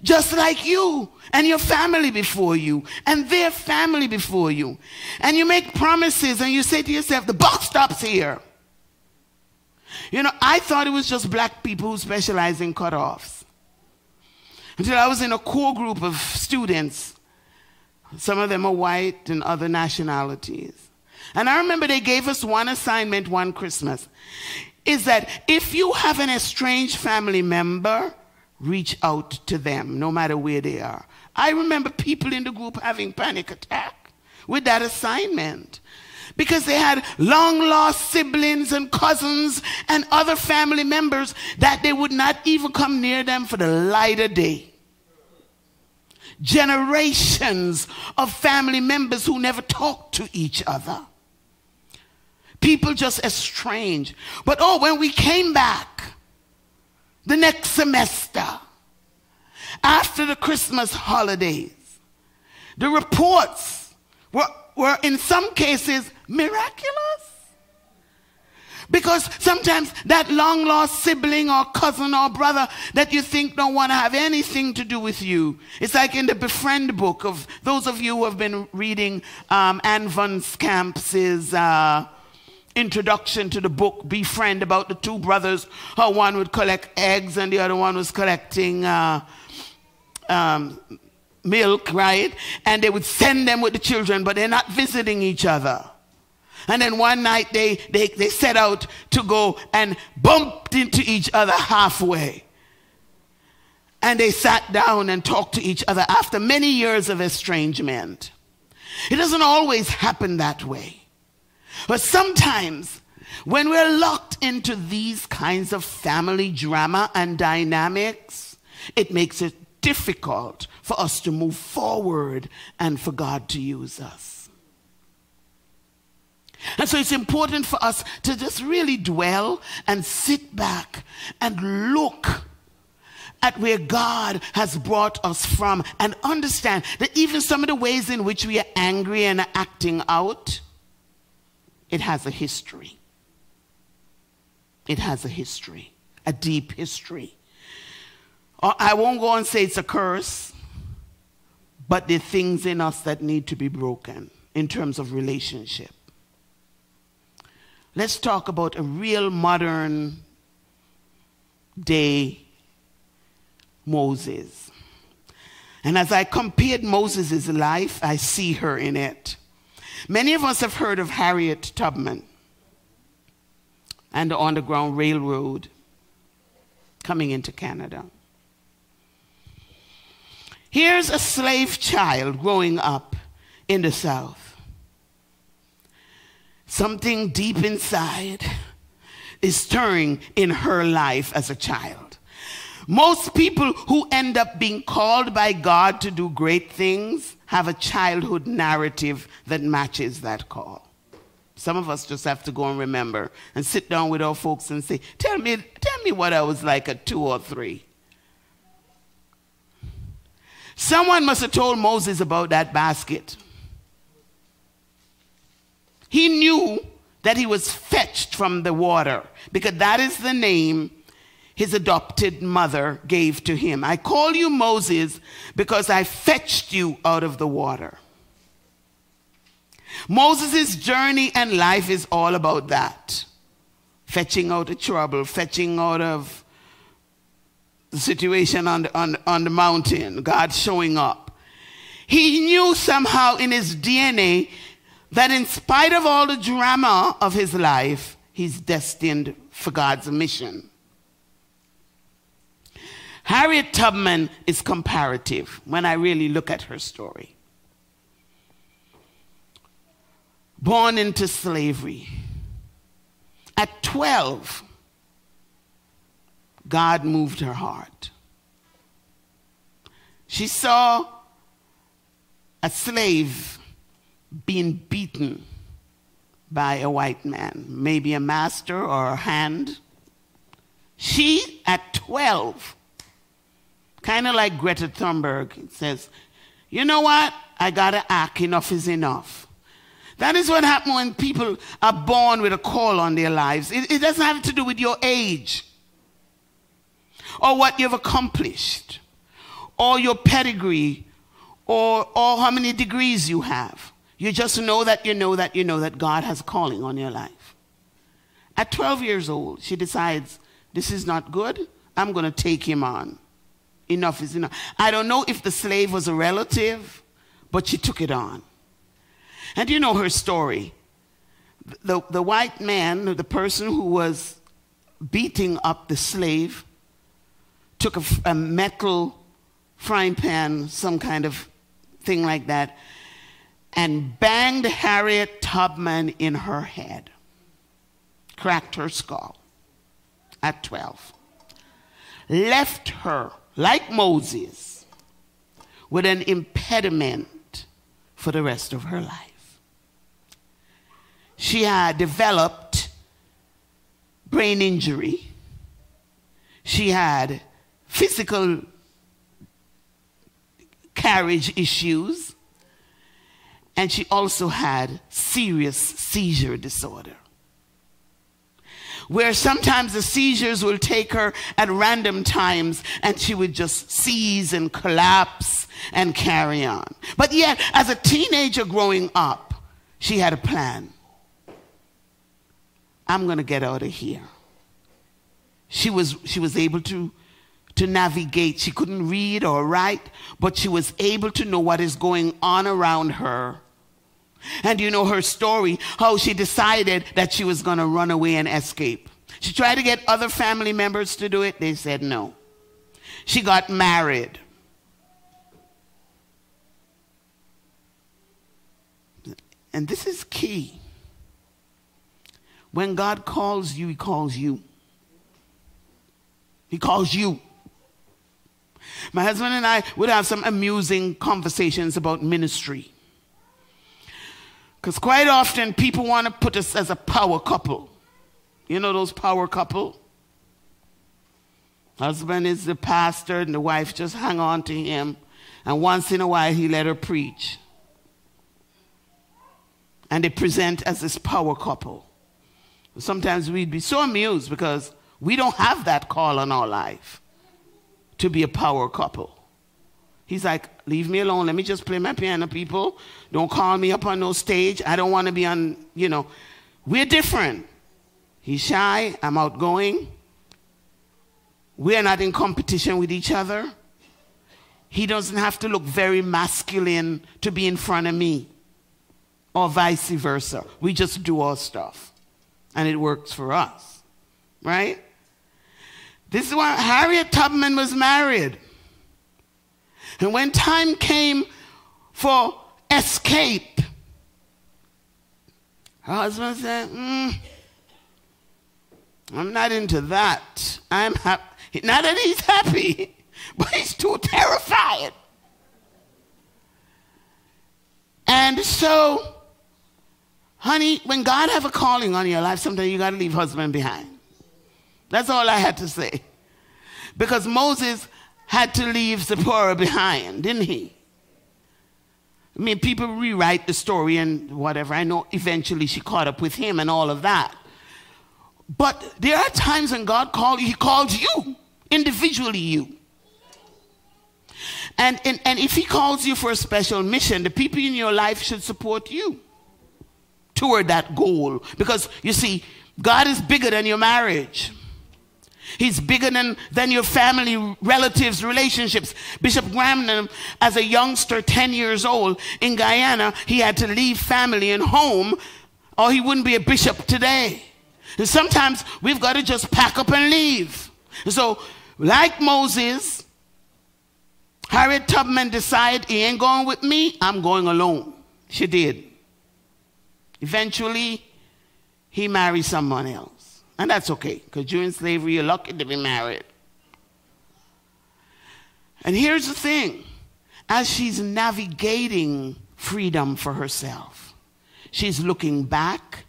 just like you and your family before you and their family before you. And you make promises and you say to yourself, the buck stops here. You know, I thought it was just black people who specialize in cutoffs. Until I was in a core group of students some of them are white and other nationalities. And I remember they gave us one assignment one Christmas is that if you have an estranged family member, reach out to them no matter where they are. I remember people in the group having panic attack with that assignment because they had long lost siblings and cousins and other family members that they would not even come near them for the light of day generations of family members who never talked to each other. People just estranged. But oh, when we came back the next semester, after the Christmas holidays, the reports were, were in some cases miraculous. Because sometimes that long lost sibling or cousin or brother that you think don't want to have anything to do with you. It's like in the Befriend book of those of you who have been reading um, Ann Voskamp's uh, introduction to the book Befriend about the two brothers, how one would collect eggs and the other one was collecting uh, um, milk, right? And they would send them with the children, but they're not visiting each other. And then one night they, they, they set out to go and bumped into each other halfway. And they sat down and talked to each other after many years of estrangement. It doesn't always happen that way. But sometimes when we're locked into these kinds of family drama and dynamics, it makes it difficult for us to move forward and for God to use us. And so it's important for us to just really dwell and sit back and look at where God has brought us from and understand that even some of the ways in which we are angry and acting out, it has a history. It has a history, a deep history. Uh, I won't go and say it's a curse, but there are things in us that need to be broken in terms of relationship. Let's talk about a real modern day Moses. And as I compared Moses' life, I see her in it. Many of us have heard of Harriet Tubman and the Underground Railroad coming into Canada. Here's a slave child growing up in the South something deep inside is stirring in her life as a child. Most people who end up being called by God to do great things have a childhood narrative that matches that call. Some of us just have to go and remember and sit down with our folks and say, Tell me, tell me what I was like at two or three. Someone must have told Moses about that basket. He knew that he was fetched from the water because that is the name his adopted mother gave to him. I call you Moses because I fetched you out of the water. Moses' journey and life is all about that fetching out of trouble, fetching out of the situation on the, on, on the mountain, God showing up. He knew somehow in his DNA that in spite of all the drama of his life, he's destined for God's mission. Harriet Tubman is comparative when I really look at her story. Born into slavery. At 12, God moved her heart. She saw a slave being beaten by a white man, maybe a master or a hand. She, at 12, kind of like Greta Thunberg, says, You know what? I got to act. Enough is enough. That is what happens when people are born with a call on their lives. It, it doesn't have to do with your age or what you've accomplished or your pedigree or, or how many degrees you have. You just know that you know that you know that God has a calling on your life. At 12 years old, she decides, this is not good. I'm going to take him on. Enough is enough. I don't know if the slave was a relative, but she took it on. And you know her story. The, the white man, the person who was beating up the slave, took a, a metal frying pan, some kind of thing like that, and banged Harriet Tubman in her head, cracked her skull at 12, left her, like Moses, with an impediment for the rest of her life. She had developed brain injury. She had physical carriage issues and she also had serious seizure disorder. Where sometimes the seizures will take her at random times and she would just seize and collapse and carry on. But yet, as a teenager growing up, she had a plan. I'm going to get out of here. She was, she was able to, to navigate. She couldn't read or write, but she was able to know what is going on around her and you know her story, how she decided that she was going to run away and escape. She tried to get other family members to do it, they said no. She got married. And this is key. When God calls you, He calls you. He calls you. My husband and I would have some amusing conversations about ministry. Because quite often people want to put us as a power couple. You know those power couple? Husband is the pastor and the wife just hang on to him. And once in a while he let her preach. And they present as this power couple. Sometimes we'd be so amused because we don't have that call on our life to be a power couple. He's like, leave me alone. Let me just play my piano, people. Don't call me up on no stage. I don't want to be on, you know. We're different. He's shy. I'm outgoing. We're not in competition with each other. He doesn't have to look very masculine to be in front of me, or vice versa. We just do our stuff, and it works for us, right? This is why Harriet Tubman was married. And when time came for escape, her husband said, mm, I'm not into that. I'm happy. Not that he's happy, but he's too terrified. And so, honey, when God have a calling on your life, sometimes you got to leave husband behind. That's all I had to say. Because Moses had to leave Zipporah behind, didn't he? I mean, people rewrite the story and whatever. I know eventually she caught up with him and all of that. But there are times when God called you, He calls you, individually you. And, and, and if He calls you for a special mission, the people in your life should support you toward that goal. Because you see, God is bigger than your marriage. He's bigger than, than your family, relatives, relationships. Bishop Graham, as a youngster, 10 years old, in Guyana, he had to leave family and home, or he wouldn't be a bishop today. And sometimes we've got to just pack up and leave. So, like Moses, Harriet Tubman decided he ain't going with me, I'm going alone. She did. Eventually, he married someone else. And that's okay, because during slavery, you're lucky to be married. And here's the thing as she's navigating freedom for herself, she's looking back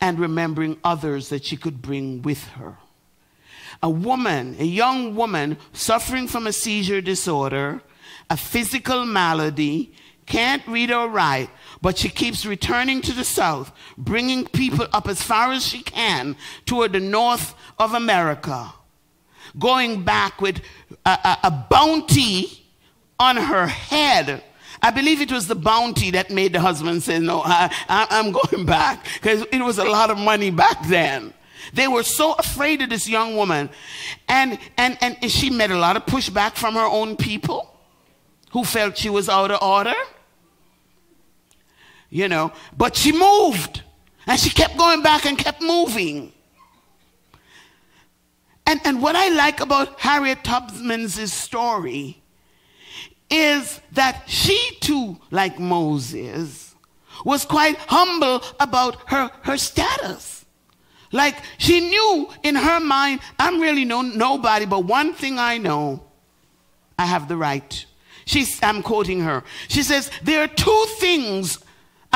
and remembering others that she could bring with her. A woman, a young woman suffering from a seizure disorder, a physical malady, can't read or write, but she keeps returning to the south, bringing people up as far as she can toward the north of America, going back with a, a, a bounty on her head. I believe it was the bounty that made the husband say, No, I, am going back, because it was a lot of money back then. They were so afraid of this young woman. And, and, and she met a lot of pushback from her own people who felt she was out of order you know, but she moved and she kept going back and kept moving. And, and what I like about Harriet Tubman's story is that she too, like Moses, was quite humble about her, her status. Like she knew in her mind, I'm really no, nobody, but one thing I know, I have the right. She's, I'm quoting her. She says, There are two things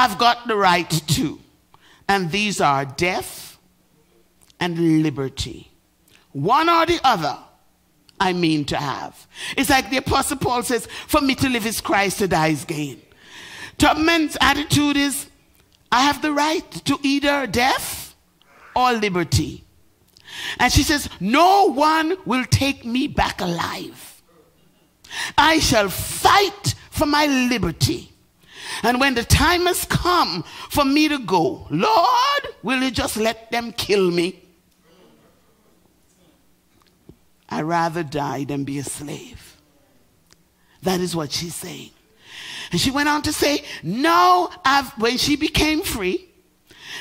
I've got the right to. And these are death and liberty. One or the other, I mean to have. It's like the Apostle Paul says, For me to live is Christ, to die is gain. Tubman's attitude is, I have the right to either death or liberty. And she says, No one will take me back alive. I shall fight for my liberty. And when the time has come for me to go, Lord, will you just let them kill me? I'd rather die than be a slave. That is what she's saying. And she went on to say, Now, I've, when she became free,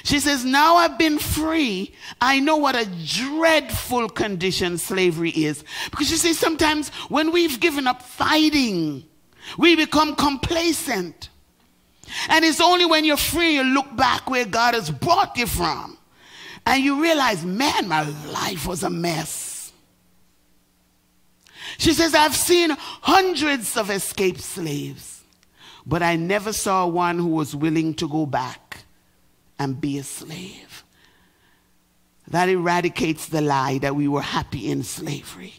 she says, Now I've been free. I know what a dreadful condition slavery is. Because you see, sometimes when we've given up fighting, we become complacent. And it's only when you're free you look back where God has brought you from. And you realize, man, my life was a mess. She says, I've seen hundreds of escaped slaves, but I never saw one who was willing to go back and be a slave. That eradicates the lie that we were happy in slavery.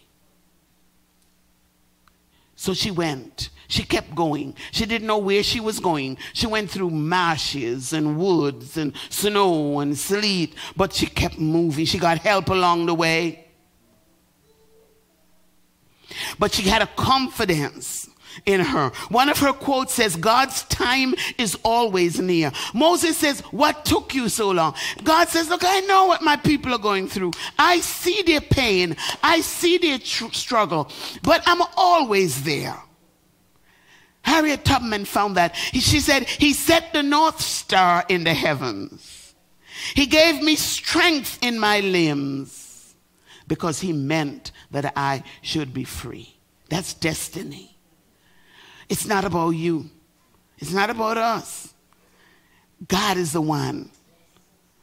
So she went. She kept going. She didn't know where she was going. She went through marshes and woods and snow and sleet, but she kept moving. She got help along the way. But she had a confidence in her. One of her quotes says, God's time is always near. Moses says, What took you so long? God says, Look, I know what my people are going through. I see their pain, I see their tr- struggle, but I'm always there. Harriet Tubman found that. She said, He set the North Star in the heavens. He gave me strength in my limbs because He meant that I should be free. That's destiny. It's not about you, it's not about us. God is the one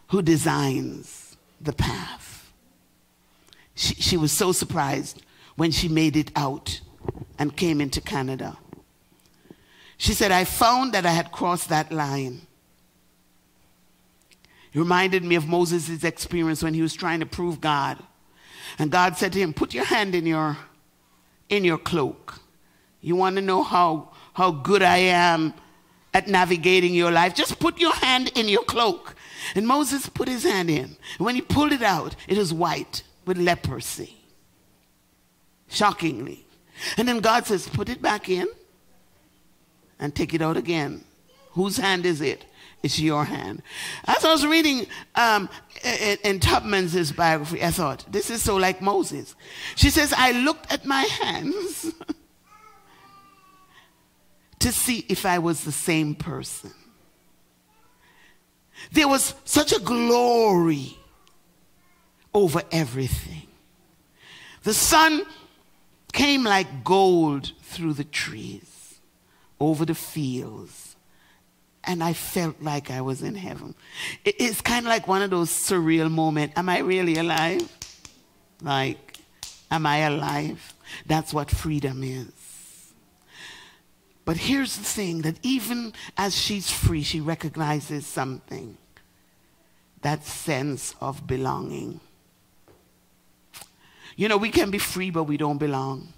who designs the path. She, she was so surprised when she made it out and came into Canada. She said, I found that I had crossed that line. It reminded me of Moses' experience when he was trying to prove God. And God said to him, Put your hand in your, in your cloak. You want to know how, how good I am at navigating your life? Just put your hand in your cloak. And Moses put his hand in. And when he pulled it out, it was white with leprosy. Shockingly. And then God says, Put it back in and take it out again. Whose hand is it? It's your hand. As I was reading um, in, in Tubman's biography, I thought, this is so like Moses. She says, I looked at my hands to see if I was the same person. There was such a glory over everything. The sun came like gold through the trees, over the fields, and I felt like I was in heaven. It's kind of like one of those surreal moments. Am I really alive? Like, am I alive? That's what freedom is. But here's the thing that even as she's free, she recognizes something that sense of belonging. You know, we can be free, but we don't belong.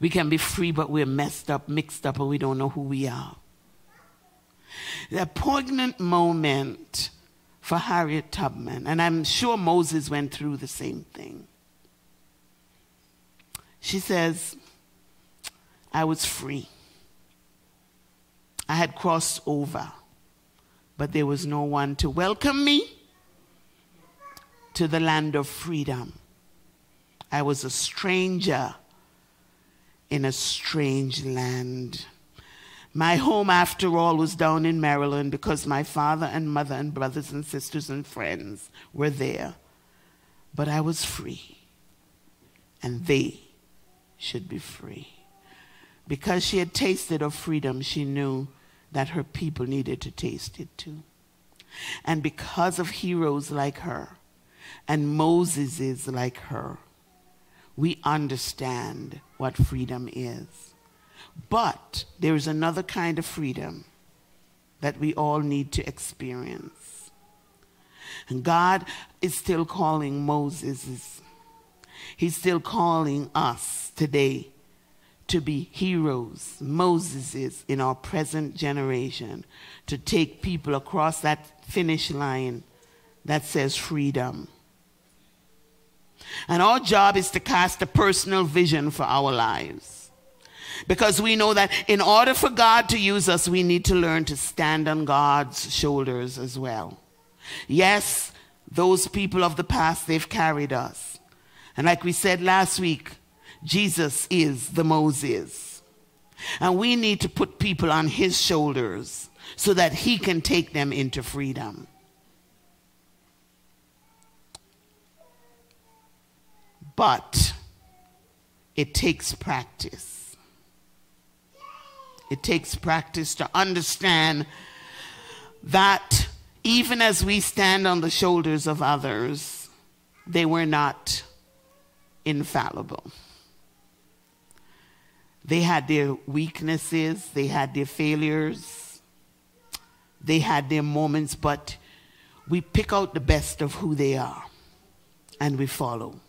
We can be free, but we're messed up, mixed up, and we don't know who we are. A poignant moment for Harriet Tubman, and I'm sure Moses went through the same thing. She says, I was free. I had crossed over, but there was no one to welcome me to the land of freedom. I was a stranger in a strange land. My home, after all, was down in Maryland because my father and mother and brothers and sisters and friends were there. But I was free, and they should be free. Because she had tasted of freedom, she knew that her people needed to taste it too. And because of heroes like her and Moseses like her, we understand what freedom is. But there is another kind of freedom that we all need to experience. And God is still calling Moses. He's still calling us today to be heroes, Moseses in our present generation, to take people across that finish line that says freedom. And our job is to cast a personal vision for our lives. Because we know that in order for God to use us, we need to learn to stand on God's shoulders as well. Yes, those people of the past, they've carried us. And like we said last week, Jesus is the Moses. And we need to put people on his shoulders so that he can take them into freedom. But it takes practice. It takes practice to understand that even as we stand on the shoulders of others, they were not infallible They had their weaknesses, they had their failures, they had their moments, but we pick out the best of who they are and we follow.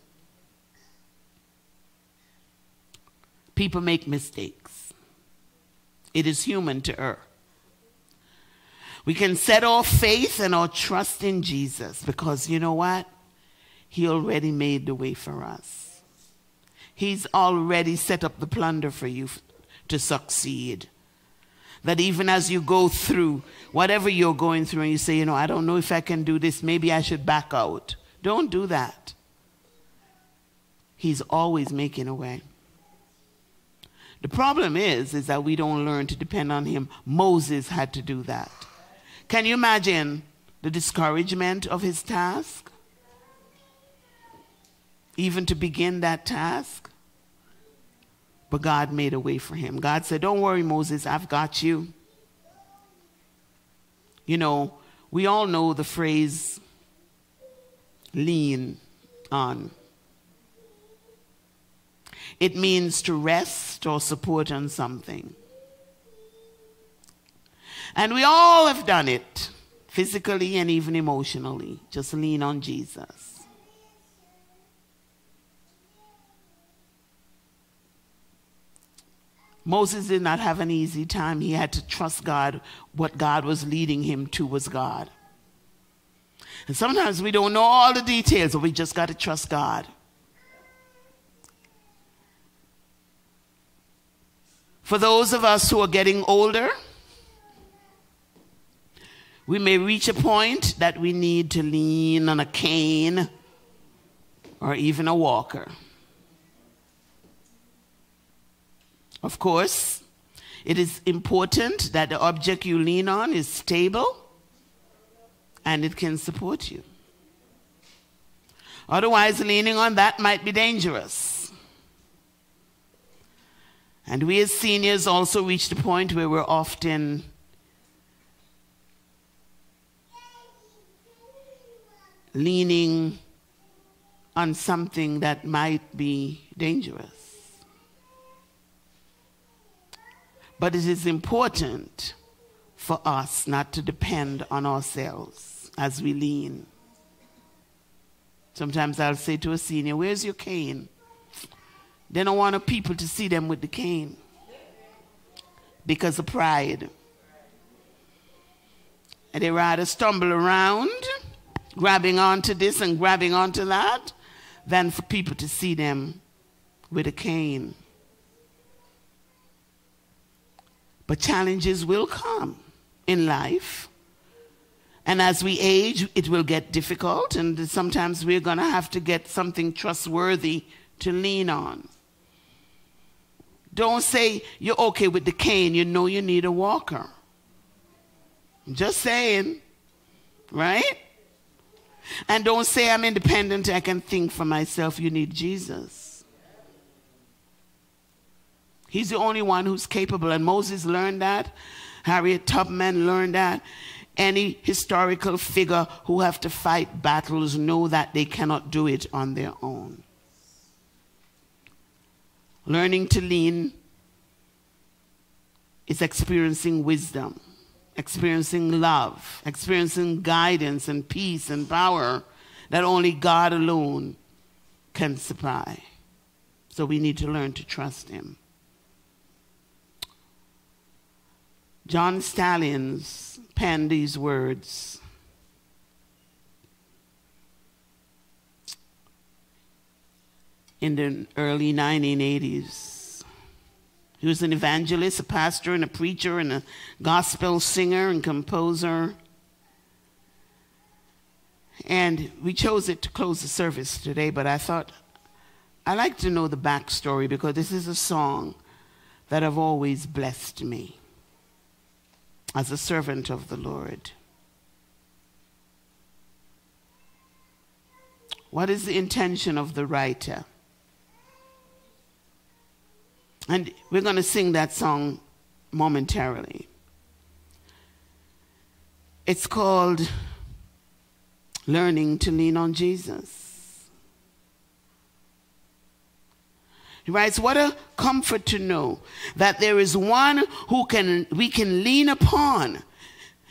People make mistakes. It is human to err. We can set our faith and our trust in Jesus because you know what? He already made the way for us. He's already set up the plunder for you to succeed. That even as you go through whatever you're going through and you say, you know, I don't know if I can do this, maybe I should back out. Don't do that. He's always making a way. The problem is, is that we don't learn to depend on him. Moses had to do that. Can you imagine the discouragement of his task? Even to begin that task? But God made a way for him. God said, Don't worry, Moses, I've got you. You know, we all know the phrase lean on. It means to rest or support on something. And we all have done it, physically and even emotionally. Just lean on Jesus. Moses did not have an easy time. He had to trust God. What God was leading him to was God. And sometimes we don't know all the details, but we just got to trust God. For those of us who are getting older, we may reach a point that we need to lean on a cane or even a walker. Of course, it is important that the object you lean on is stable and it can support you. Otherwise, leaning on that might be dangerous. And we as seniors also reach the point where we're often leaning on something that might be dangerous. But it is important for us not to depend on ourselves as we lean. Sometimes I'll say to a senior, Where's your cane? They don't want the people to see them with the cane because of pride. And they rather stumble around grabbing onto this and grabbing onto that than for people to see them with a cane. But challenges will come in life. And as we age, it will get difficult, and sometimes we're going to have to get something trustworthy to lean on. Don't say you're okay with the cane, you know you need a walker. I'm just saying, right? And don't say I'm independent, I can think for myself. You need Jesus. He's the only one who's capable. And Moses learned that. Harriet Tubman learned that. Any historical figure who have to fight battles know that they cannot do it on their own. Learning to lean is experiencing wisdom experiencing love, experiencing guidance and peace and power that only God alone can supply. So we need to learn to trust Him. John Stallings penned these words. In the early 1980s. He was an evangelist, a pastor, and a preacher, and a gospel singer and composer. And we chose it to close the service today, but I thought I like to know the backstory because this is a song that have always blessed me as a servant of the Lord. What is the intention of the writer? And we're going to sing that song momentarily. It's called Learning to Lean on Jesus. He writes, What a comfort to know that there is one who can we can lean upon.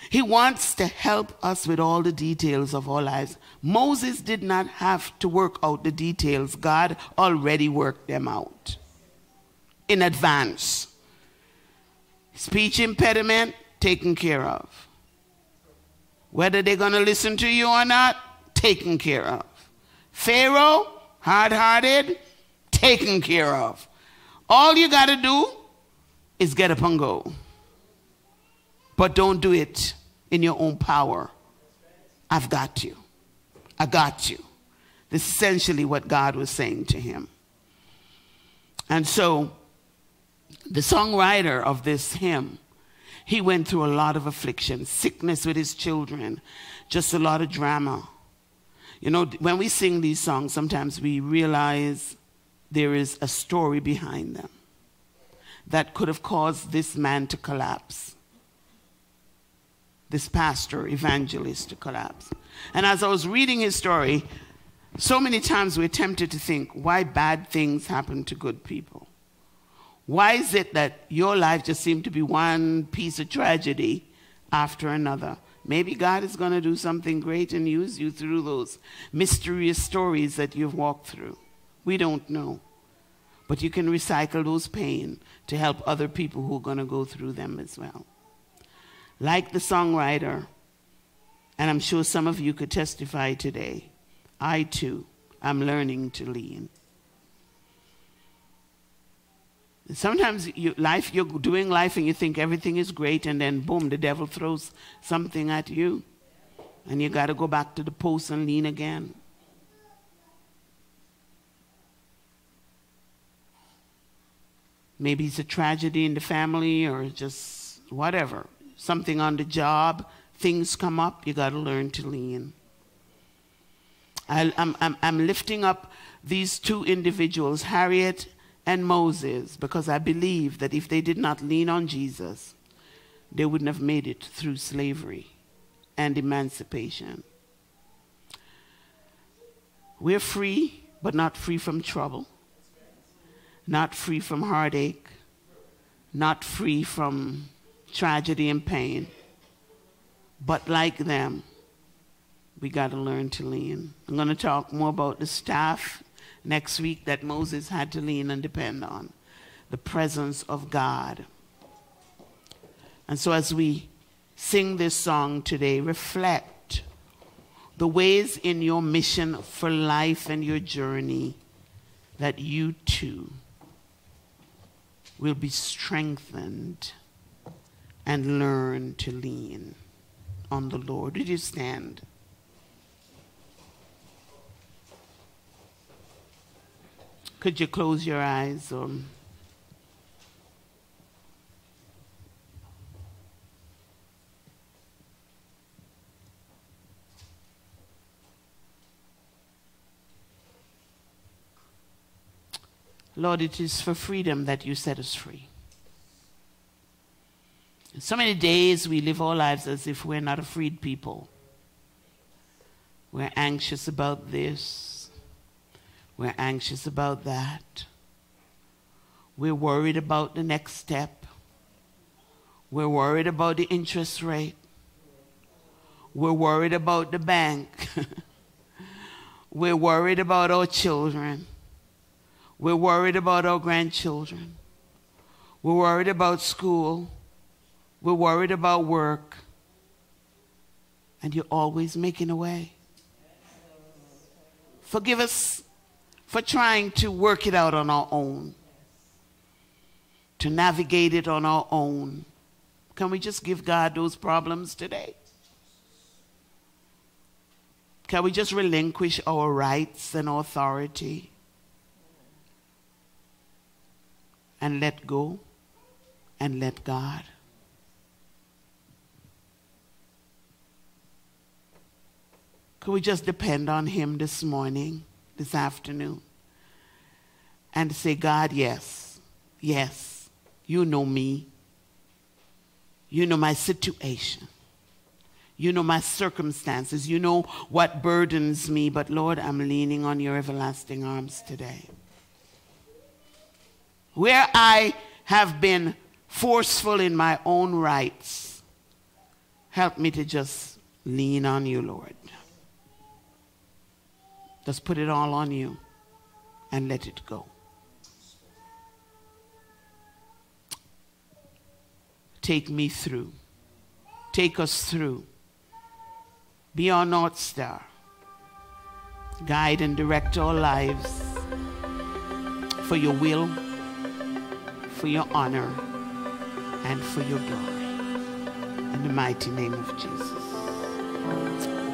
He wants to help us with all the details of our lives. Moses did not have to work out the details. God already worked them out in advance. Speech impediment taken care of. Whether they're going to listen to you or not, taken care of. Pharaoh, hard hearted, taken care of. All you got to do is get up and go. But don't do it in your own power. I've got you. I got you. This is essentially what God was saying to him. And so, the songwriter of this hymn, he went through a lot of affliction, sickness with his children, just a lot of drama. You know, when we sing these songs, sometimes we realize there is a story behind them that could have caused this man to collapse, this pastor, evangelist to collapse. And as I was reading his story, so many times we're tempted to think, why bad things happen to good people? Why is it that your life just seemed to be one piece of tragedy after another? Maybe God is going to do something great and use you through those mysterious stories that you've walked through. We don't know. But you can recycle those pain to help other people who are going to go through them as well. Like the songwriter, and I'm sure some of you could testify today, I too am learning to lean. Sometimes you, life, you're doing life and you think everything is great, and then boom, the devil throws something at you. And you got to go back to the post and lean again. Maybe it's a tragedy in the family or just whatever. Something on the job, things come up, you got to learn to lean. I, I'm, I'm, I'm lifting up these two individuals, Harriet and Moses because I believe that if they did not lean on Jesus, they wouldn't have made it through slavery and emancipation. We're free, but not free from trouble, not free from heartache, not free from tragedy and pain. But like them, we got to learn to lean. I'm going to talk more about the staff next week that Moses had to lean and depend on the presence of God. And so, as we sing this song today, reflect the ways in your mission for life and your journey that you too will be strengthened and learn to lean on the Lord. Would you stand? Could you close your eyes? Or... Lord, it is for freedom that you set us free. So many days we live our lives as if we're not a freed people. We're anxious about this. We're anxious about that. We're worried about the next step. We're worried about the interest rate. We're worried about the bank. We're worried about our children. We're worried about our grandchildren. We're worried about school. We're worried about work. And you're always making a way. Forgive us for trying to work it out on our own, to navigate it on our own. Can we just give God those problems today? Can we just relinquish our rights and authority and let go and let God? Could we just depend on Him this morning? This afternoon and say, God, yes, yes, you know me. You know my situation. You know my circumstances. You know what burdens me. But Lord, I'm leaning on your everlasting arms today. where I have been forceful in my own rights, help me to just lean on you, Lord. Just put it all on you and let it go. Take me through. Take us through. Be our North Star. Guide and direct our lives for your will, for your honor, and for your glory. In the mighty name of Jesus.